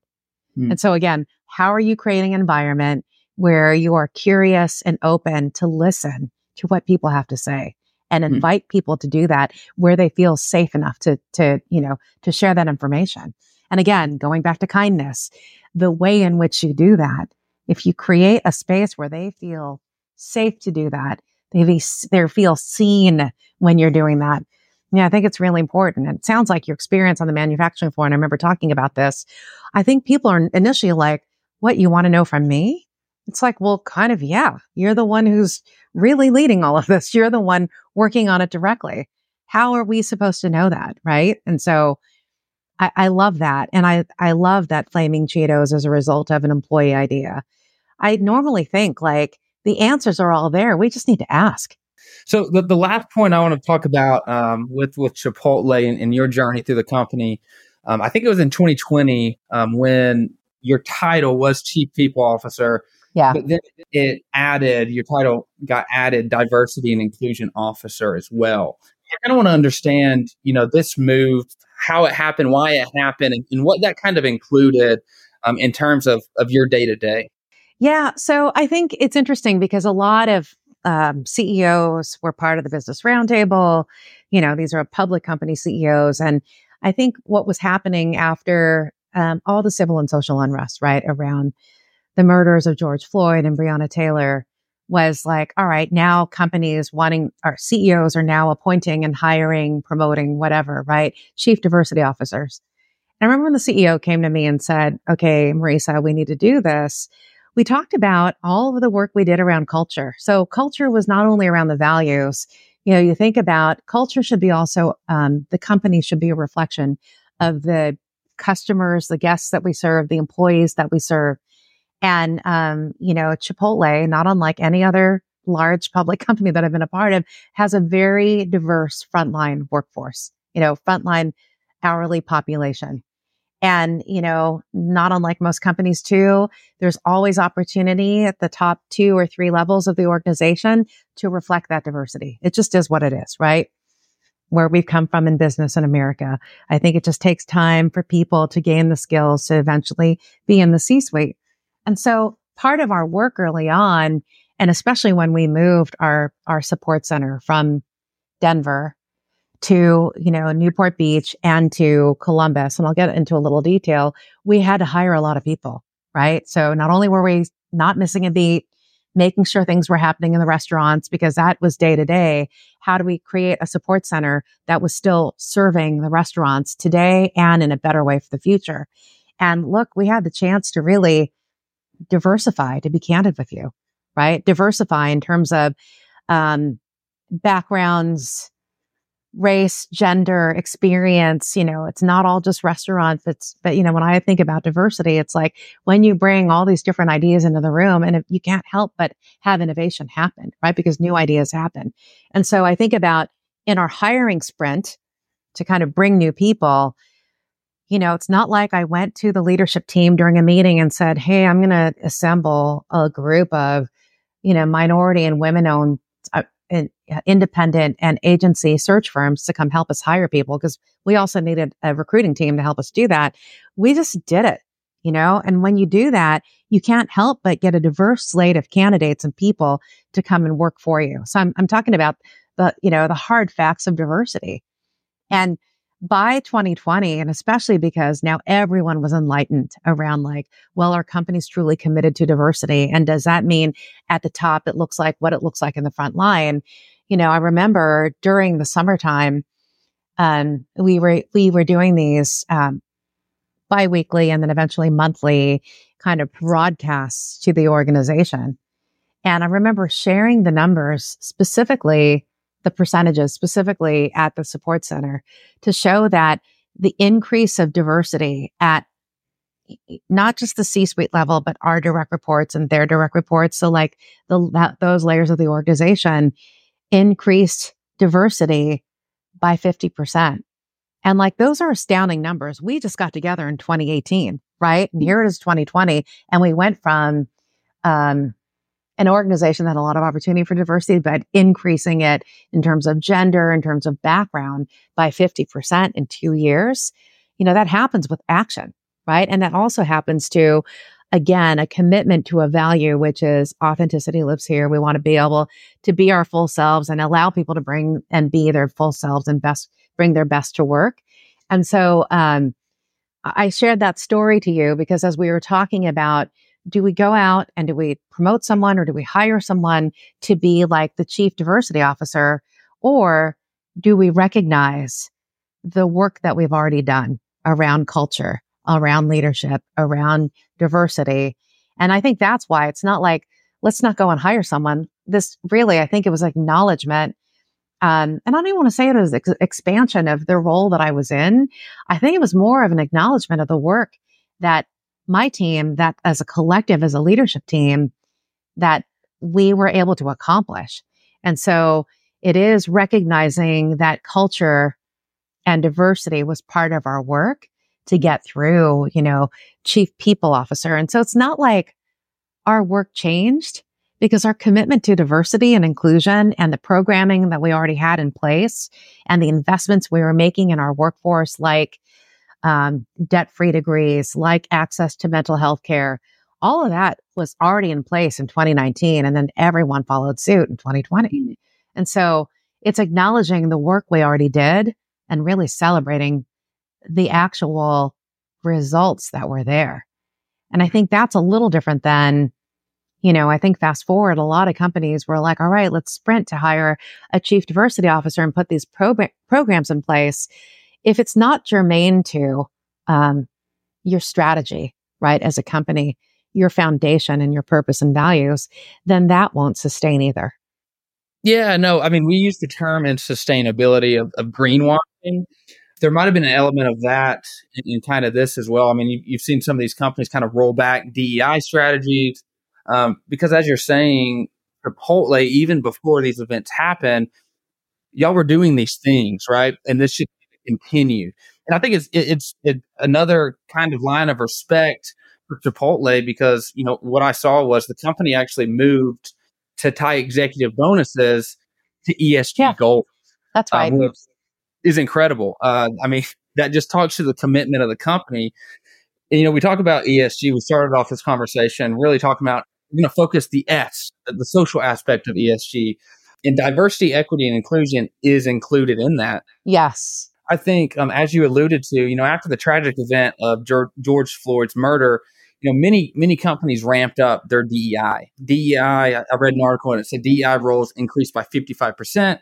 Hmm. And so again, how are you creating an environment where you are curious and open to listen to what people have to say? and hmm. invite people to do that where they feel safe enough to to you know to share that information and again going back to kindness the way in which you do that if you create a space where they feel safe to do that they be, they feel seen when you're doing that yeah, I think it's really important. And it sounds like your experience on the manufacturing floor, and I remember talking about this. I think people are initially like, what, you want to know from me? It's like, well, kind of, yeah. You're the one who's really leading all of this. You're the one working on it directly. How are we supposed to know that? Right. And so I, I love that. And I, I love that flaming Cheetos as a result of an employee idea. I normally think like the answers are all there. We just need to ask. So the, the last point I want to talk about um, with with Chipotle and, and, your journey through the company, um, I think it was in 2020 um, when your title was Chief People Officer. Yeah. But then it added, your title got added diversity and inclusion officer as well. I kind of want to understand, you know, this move, how it happened, why it happened, and, and what that kind of included um, in terms of, of your day to day. Yeah. So I think it's interesting because a lot of um, CEOs were part of the business roundtable. You know, these are public company CEOs. And I think what was happening after um, all the civil and social unrest, right, around the murders of George Floyd and Breonna Taylor was like, all right, now companies wanting, our CEOs are now appointing and hiring, promoting, whatever, right? Chief diversity officers. And I remember when the CEO came to me and said, okay, Marissa, we need to do this. We talked about all of the work we did around culture. So culture was not only around the values, you know, you think about culture should be also, um, the company should be a reflection of the customers, the guests that we serve, the employees that we serve. And, um, you know, Chipotle, not unlike any other large public company that I've been a part of, has a very diverse frontline workforce, you know, frontline hourly population. And, you know, not unlike most companies too, there's always opportunity at the top two or three levels of the organization to reflect that diversity. It just is what it is, right? Where we've come from in business in America. I think it just takes time for people to gain the skills to eventually be in the C suite. And so part of our work early on, and especially when we moved our, our support center from Denver to, you know, Newport Beach and to Columbus, and I'll get into a little detail, we had to hire a lot of people, right? So not only were we not missing a beat, making sure things were happening in the restaurants because that was day to day. How do we create a support center that was still serving the restaurants today and in a better way for the future? And look, we had the chance to really diversify, to be candid with you, right? Diversify in terms of um, backgrounds, race, gender, experience. You know, it's not all just restaurants. It's, but you know, when I think about diversity, it's like when you bring all these different ideas into the room and if you can't help but have innovation happen, right? Because new ideas happen. And so I think about in our hiring sprint to kind of bring new people, you know, it's not like I went to the leadership team during a meeting and said, Hey, I'm going to assemble a group of, you know, minority and women owned uh, independent and agency search firms to come help us hire people because we also needed a recruiting team to help us do that. We just did it, you know, and when you do that, you can't help but get a diverse slate of candidates and people to come and work for you. So I'm, I'm talking about the, you know, the hard facts of diversity. And by 2020, and especially because now everyone was enlightened around like, well, our company's truly committed to diversity. And does that mean at the top, it looks like what it looks like in the front line? You know, I remember during the summertime, um, we were, we were doing these, um, biweekly and then eventually monthly kind of broadcasts to the organization. And I remember sharing the numbers specifically the percentages specifically at the support center to show that the increase of diversity at not just the C-suite level, but our direct reports and their direct reports. So like the, that, those layers of the organization increased diversity by 50%. And like those are astounding numbers. We just got together in 2018, right? And here it is 2020. And we went from, um, an organization that had a lot of opportunity for diversity, but increasing it in terms of gender, in terms of background by 50% in two years. You know, that happens with action, right? And that also happens to, again, a commitment to a value, which is authenticity lives here. We want to be able to be our full selves and allow people to bring and be their full selves and best, bring their best to work. And so, um, I shared that story to you because as we were talking about do we go out and do we promote someone or do we hire someone to be like the chief diversity officer? Or do we recognize the work that we've already done around culture, around leadership, around diversity? And I think that's why it's not like, let's not go and hire someone. This really, I think it was acknowledgement. Um, and I don't even want to say it as ex- expansion of the role that I was in. I think it was more of an acknowledgement of the work that my team that as a collective, as a leadership team, that we were able to accomplish. And so it is recognizing that culture and diversity was part of our work to get through, you know, chief people officer. And so it's not like our work changed because our commitment to diversity and inclusion and the programming that we already had in place and the investments we were making in our workforce, like um, debt free degrees, like access to mental health care. All of that was already in place in 2019. And then everyone followed suit in 2020. And so it's acknowledging the work we already did and really celebrating the actual results that were there. And I think that's a little different than, you know, I think fast forward, a lot of companies were like, all right, let's sprint to hire a chief diversity officer and put these pro- programs in place if it's not germane to um, your strategy, right, as a company, your foundation and your purpose and values, then that won't sustain either. Yeah, no, I mean, we use the term in sustainability of, of greenwashing. There might have been an element of that in, in kind of this as well. I mean, you, have seen some of these companies kind of roll back DEI strategies um, because, as you're saying, Chipotle, even before these events happen, y'all were doing these things, right? And this should continue. And I think it's it, it's it, another kind of line of respect for Chipotle because you know what I saw was the company actually moved to tie executive bonuses to ESG yeah, goals. That's right. Um, is incredible. Uh, I mean, that just talks to the commitment of the company. And, you know, we talk about ESG. We started off this conversation really talking about we're going to focus the S, the social aspect of ESG, and diversity, equity, and inclusion is included in that. Yes. I think, um, as you alluded to, you know, after the tragic event of George Floyd's murder, you know, many many companies ramped up their DEI. DEI, I read an article and it said DEI roles increased by fifty five percent.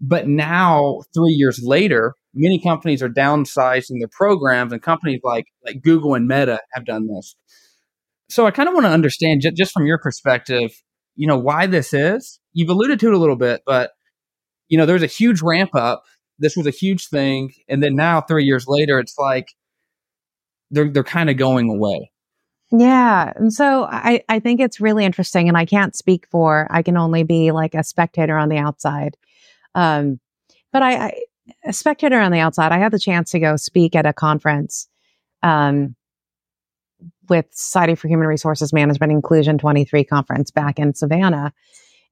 But now, three years later, many companies are downsizing their programs, and companies like like Google and Meta have done this. So I kind of want to understand, j- just from your perspective, you know, why this is. You've alluded to it a little bit, but you know, there's a huge ramp up this was a huge thing, and then now three years later, it's like they're they're kind of going away. Yeah. And so I, I think it's really interesting and I can't speak for, I can only be like a spectator on the outside. Um, but I, I a spectator on the outside, I had the chance to go speak at a conference, um, with Society for Human Resources Management Inclusion 23 conference back in Savannah.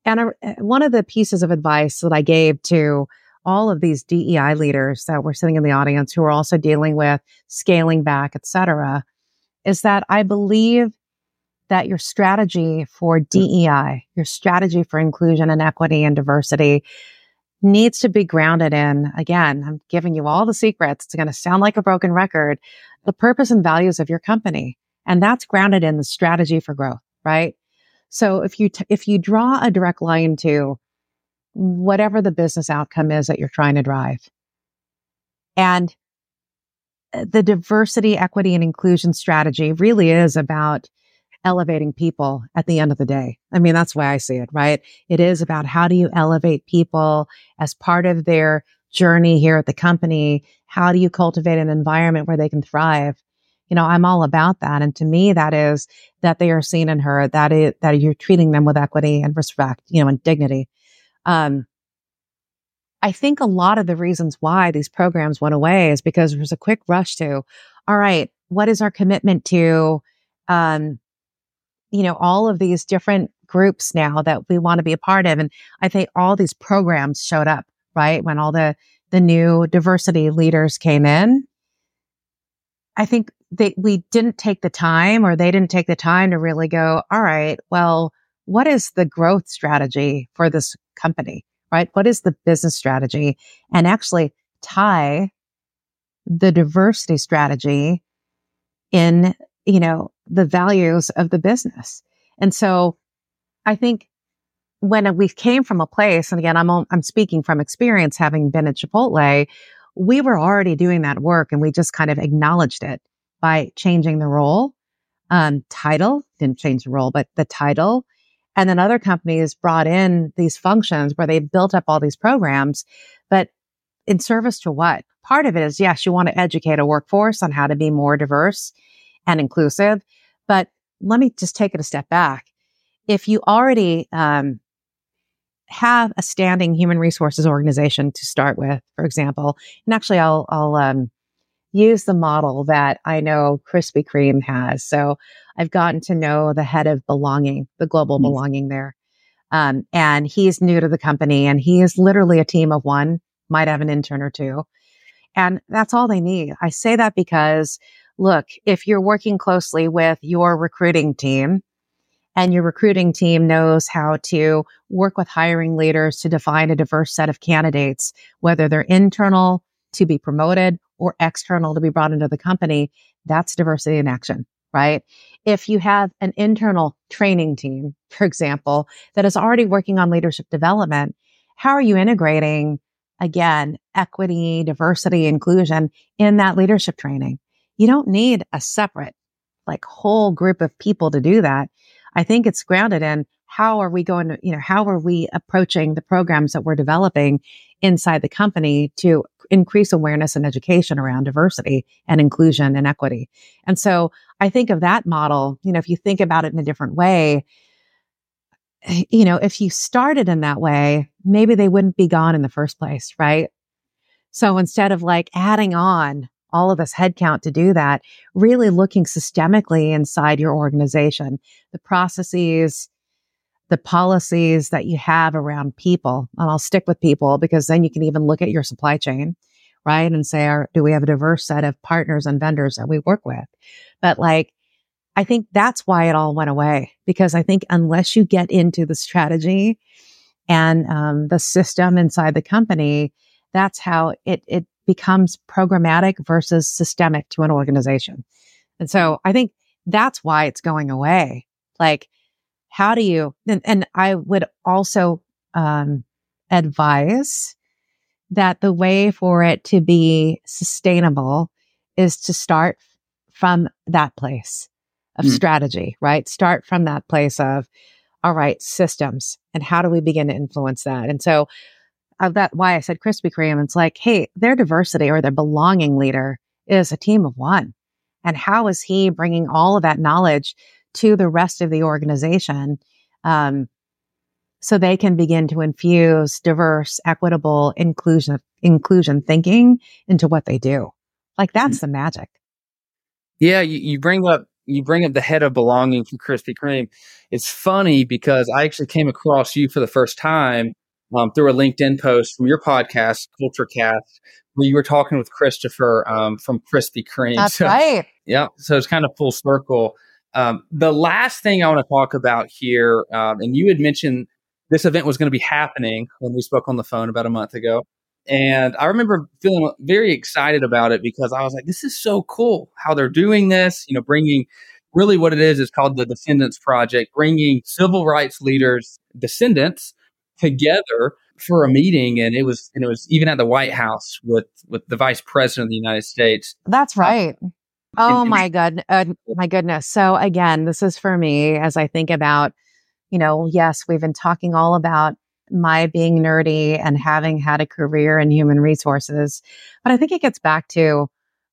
And one of the pieces of advice that I gave to all of these DEI leaders that were sitting in the audience who are also dealing with scaling back, et cetera, is that I believe that your strategy for hmm. DEI, your strategy for inclusion and equity and diversity needs to be grounded in, again, I'm giving you all the secrets. It's going to sound like a broken record, the purpose and values of your company. And that's grounded in the strategy for growth, right? So if you, t- if you draw a direct line to whatever the business outcome is that you're trying to drive and uh, the diversity, equity, and inclusion strategy really is about elevating people at the end of the day. I mean, that's why I see it, right? It is about how do you elevate people as part of their journey here at the company? How do you cultivate an environment where they can thrive? You know, I'm all about that. And to me, that is that they are seen and heard, that is, that you're treating them with equity and respect, you know, and dignity. Um, I think a lot of the reasons why these programs went away is because there was a quick rush to, all right, what is our commitment to, um, you know, all of these different groups now that we want to be a part of. And I think all these programs showed up, right? When all the, the new diversity leaders came in. I think they, we didn't take the time or they didn't take the time to really go, all right, well, what is the growth strategy for this company? right? What is the business strategy? And actually tie the diversity strategy in, you know, the values of the business. And so I think when we came from a place, and again, I'm, I'm speaking from experience having been at Chipotle, we were already doing that work and we just kind of acknowledged it by changing the role, um, title, didn't change the role, but the title and then other companies brought in these functions where they built up all these programs, but in service to what? Part of it is, yes, you want to educate a workforce on how to be more diverse and inclusive. But let me just take it a step back. If you already, um, have a standing human resources organization to start with, for example, and actually I'll, I'll, um, use the model that I know Krispy Kreme has. So I've gotten to know the head of belonging, the global mm-hmm. belonging there. Um, and he's new to the company and he is literally a team of one, might have an intern or two. And that's all they need. I say that because look, if you're working closely with your recruiting team and your recruiting team knows how to work with hiring leaders to define a diverse set of candidates, whether they're internal to be promoted or external to be brought into the company, that's diversity in action, right? If you have an internal training team, for example, that is already working on leadership development, how are you integrating again, equity, diversity, inclusion in that leadership training? You don't need a separate, like whole group of people to do that. I think it's grounded in how are we going to, you know, how are we approaching the programs that we're developing inside the company to increase awareness and education around diversity and inclusion and equity. And so I think of that model, you know, if you think about it in a different way, eh, you know, if you started in that way, maybe they wouldn't be gone in the first place, right? So instead of like adding on all of this headcount to do that, really looking systemically inside your organization, the processes, the policies that you have around people. And I'll stick with people because then you can even look at your supply chain, right? And say, are, do we have a diverse set of partners and vendors that we work with? But like, I think that's why it all went away because I think unless you get into the strategy and um, the system inside the company, that's how it, it becomes programmatic versus systemic to an organization. And so I think that's why it's going away. Like, how do you, and, and I would also, um, advise that the way for it to be sustainable is to start from that place of mm. strategy, right? Start from that place of, all right, systems and how do we begin to influence that? And so uh, that why I said Krispy Kreme. It's like, hey, their diversity or their belonging leader is a team of one. And how is he bringing all of that knowledge to the rest of the organization? Um, so they can begin to infuse diverse, equitable inclusion, inclusion thinking into what they do. Like that's the magic. Yeah, you, you bring up you bring up the head of belonging from Krispy Kreme. It's funny because I actually came across you for the first time um, through a LinkedIn post from your podcast, Culture Cast, where you were talking with Christopher um, from Krispy Kreme. That's so, right. Yeah, so it's kind of full circle. Um, the last thing I want to talk about here, um, and you had mentioned this event was going to be happening when we spoke on the phone about a month ago. And I remember feeling very excited about it because I was like, this is so cool how they're doing this, you know, bringing really what it is is called the Descendants Project, bringing civil rights leaders, descendants together for a meeting. And it was, and it was even at the White House with, with the vice president of the United States. That's right. Oh my god, uh, my goodness. So again, this is for me as I think about, you know, yes, we've been talking all about my being nerdy and having had a career in human resources. But I think it gets back to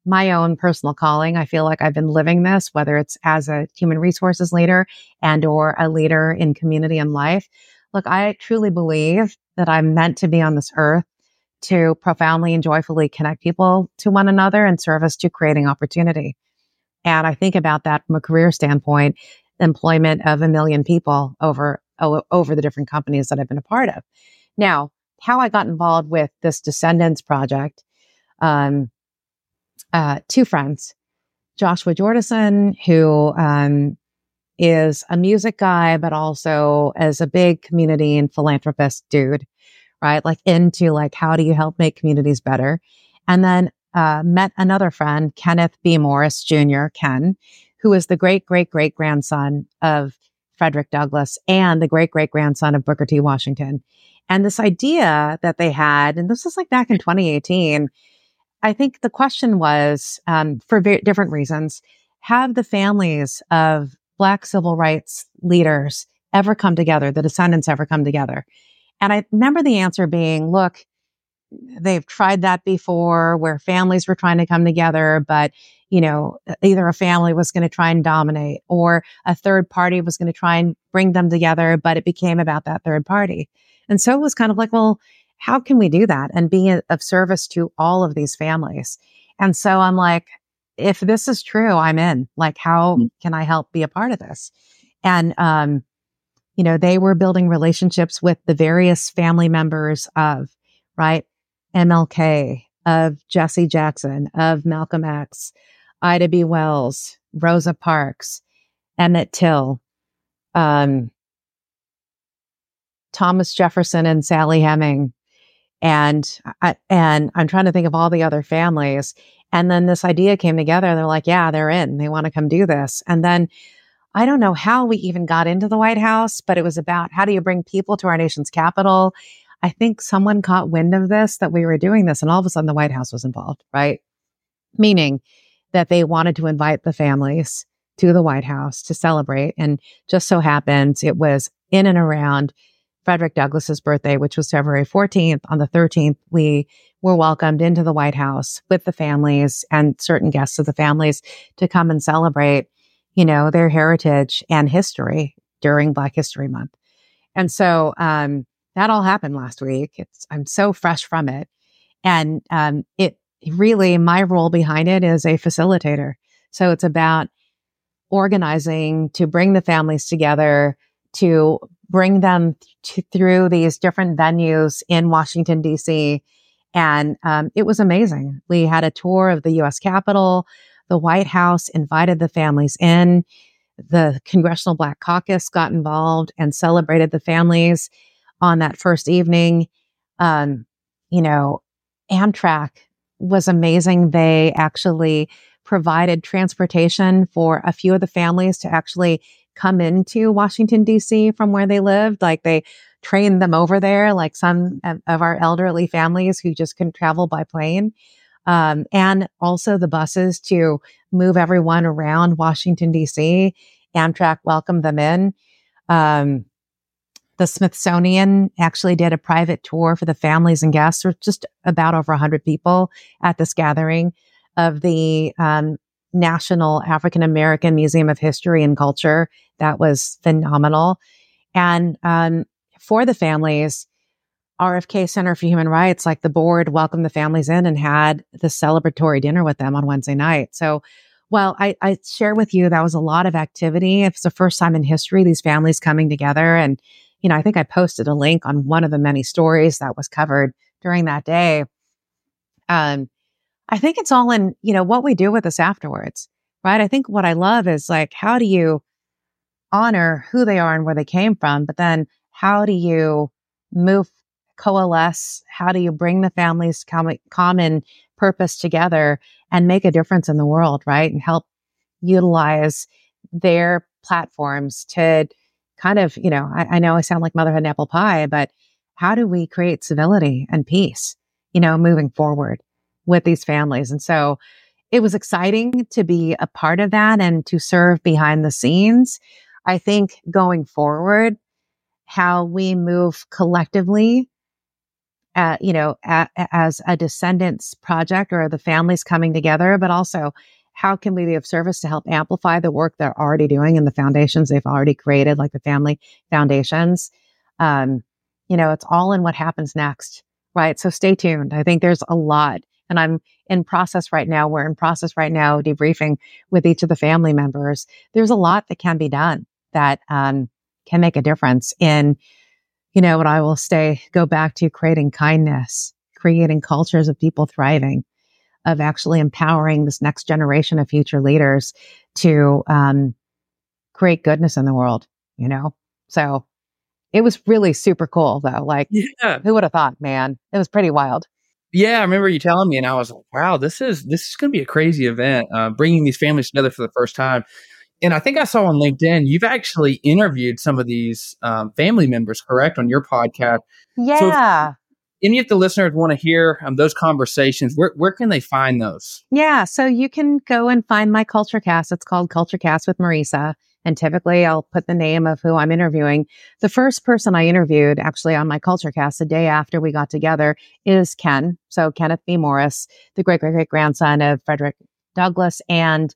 my own personal calling. I feel like I've been living this, whether it's as a human resources leader and or a leader in community and life. Look, I truly believe that I'm meant to be on this earth to profoundly and joyfully connect people to one another and service to creating opportunity. And I think about that from a career standpoint, employment of a million people over over the different companies that I've been a part of. Now, how I got involved with this Descendants project, um, uh, two friends, Joshua Jordison, who um, is a music guy, but also as a big community and philanthropist dude, right? Like into like, how do you help make communities better? And then uh, met another friend, Kenneth B. Morris Jr., Ken, who is the great, great, great grandson of Frederick Douglass and the great great grandson of Booker T. Washington. And this idea that they had, and this was like back in 2018, I think the question was um, for very different reasons have the families of Black civil rights leaders ever come together, the descendants ever come together? And I remember the answer being, look, they've tried that before where families were trying to come together, but you know, either a family was going to try and dominate or a third party was going to try and bring them together, but it became about that third party. And so it was kind of like, well, how can we do that and be of service to all of these families? And so I'm like, if this is true, I'm in. Like, how mm. can I help be a part of this? And, um, you know, they were building relationships with the various family members of, right? MLK, of Jesse Jackson, of Malcolm X, Ida B. Wells, Rosa Parks, Emmett Till, um, Thomas Jefferson and Sally Heming. And I, and I'm trying to think of all the other families. And then this idea came together. They're like, yeah, they're in. They want to come do this. And then I don't know how we even got into the White House, but it was about how do you bring people to our nation's capital? I think someone caught wind of this, that we were doing this, and all of a sudden the White House was involved, right? Meaning that they wanted to invite the families to the White House to celebrate. And just so happens it was in and around Frederick Douglass's birthday, which was February 14th. On the 13th, we were welcomed into the White House with the families and certain guests of the families to come and celebrate, you know, their heritage and history during Black History Month. And so, um, that all happened last week. It's, I'm so fresh from it. And, um, it really, my role behind it is a facilitator. So it's about organizing to bring the families together, to bring them to, through these different venues in Washington, D.C. And um, it was amazing. We had a tour of the U.S. Capitol. The White House invited the families in. The Congressional Black Caucus got involved and celebrated the families on that first evening. Um, you know, Amtrak was amazing. They actually provided transportation for a few of the families to actually come into Washington, D.C. from where they lived. Like they trained them over there, like some of our elderly families who just couldn't travel by plane. Um, and also the buses to move everyone around Washington, D.C. Amtrak welcomed them in. Um, The Smithsonian actually did a private tour for the families and guests. There just about over 100 people at this gathering of the um, National African American Museum of History and Culture. That was phenomenal. And um, for the families, RFK Center for Human Rights, like the board welcomed the families in and had the celebratory dinner with them on Wednesday night. So, well, I, I share with you that was a lot of activity. It's the first time in history these families coming together and you know, I think I posted a link on one of the many stories that was covered during that day. Um, I think it's all in, you know, what we do with this afterwards, right? I think what I love is like, how do you honor who they are and where they came from? But then how do you move, coalesce? How do you bring the families' common, common purpose together and make a difference in the world, right? And help utilize their platforms to kind of, you know, I, I know I sound like motherhood and apple pie, but how do we create civility and peace, you know, moving forward with these families? And so it was exciting to be a part of that and to serve behind the scenes. I think going forward, how we move collectively at, you know, at, as a descendants project or the families coming together, but also how can we be of service to help amplify the work they're already doing and the foundations they've already created, like the family foundations? Um, you know, it's all in what happens next, right? So stay tuned. I think there's a lot. And I'm in process right now. We're in process right now, debriefing with each of the family members. There's a lot that can be done that um, can make a difference in, you know, what I will say, go back to creating kindness, creating cultures of people thriving, of actually empowering this next generation of future leaders to um, create goodness in the world, you know? So it was really super cool though. Like, yeah. who would have thought, man? It was pretty wild. Yeah, I remember you telling me, and I was like, "Wow, this is this is going to be a crazy event, uh, bringing these families together for the first time." And I think I saw on LinkedIn you've actually interviewed some of these um, family members, correct, on your podcast. Yeah. So any of the listeners want to hear um, those conversations, where, where can they find those? Yeah. So you can go and find my Culture Cast. It's called Culture Cast with Marissa. And typically I'll put the name of who I'm interviewing. The first person I interviewed actually on my Culture Cast the day after we got together is Ken. So Kenneth B. Morris, the great great great grandson of Frederick Douglass and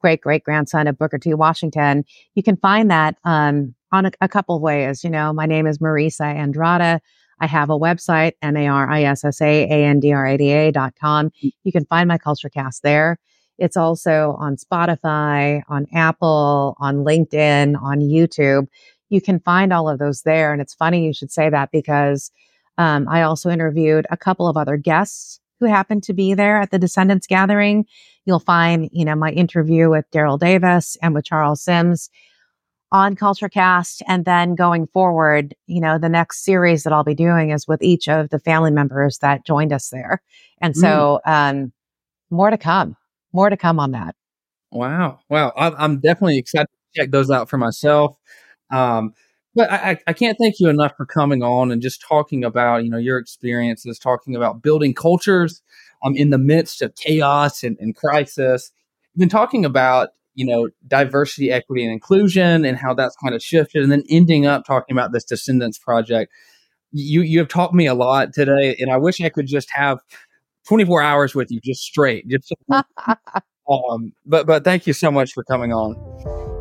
great great grandson of Booker T. Washington. You can find that um, on a, a couple of ways. You know, my name is Marissa Andrada. I have a website, M-A-R-I-S-S-A-A-N-D-R-A-D-A dot com. You can find my culture cast there. It's also on Spotify, on Apple, on LinkedIn, on YouTube. You can find all of those there. And it's funny you should say that because um, I also interviewed a couple of other guests who happened to be there at the Descendants Gathering. You'll find, you know, my interview with Daryl Davis and with Charles Sims on CultureCast. And then going forward, you know, the next series that I'll be doing is with each of the family members that joined us there. And so, mm. um, more to come, more to come on that. Wow. Wow. I'm definitely excited to check those out for myself. Um, but I, I can't thank you enough for coming on and just talking about, you know, your experiences, talking about building cultures um, in the midst of chaos and, and crisis. You've been talking about you know, diversity, equity, and inclusion and how that's kind of shifted, and then ending up talking about this Descendants project. You you have taught me a lot today, and I wish I could just have 24 hours with you, just straight. Just, um, but but thank you so much for coming on.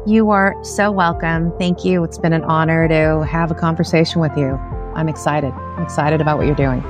You are so welcome. Thank you. It's been an honor to have a conversation with you. I'm excited. I'm excited about what you're doing.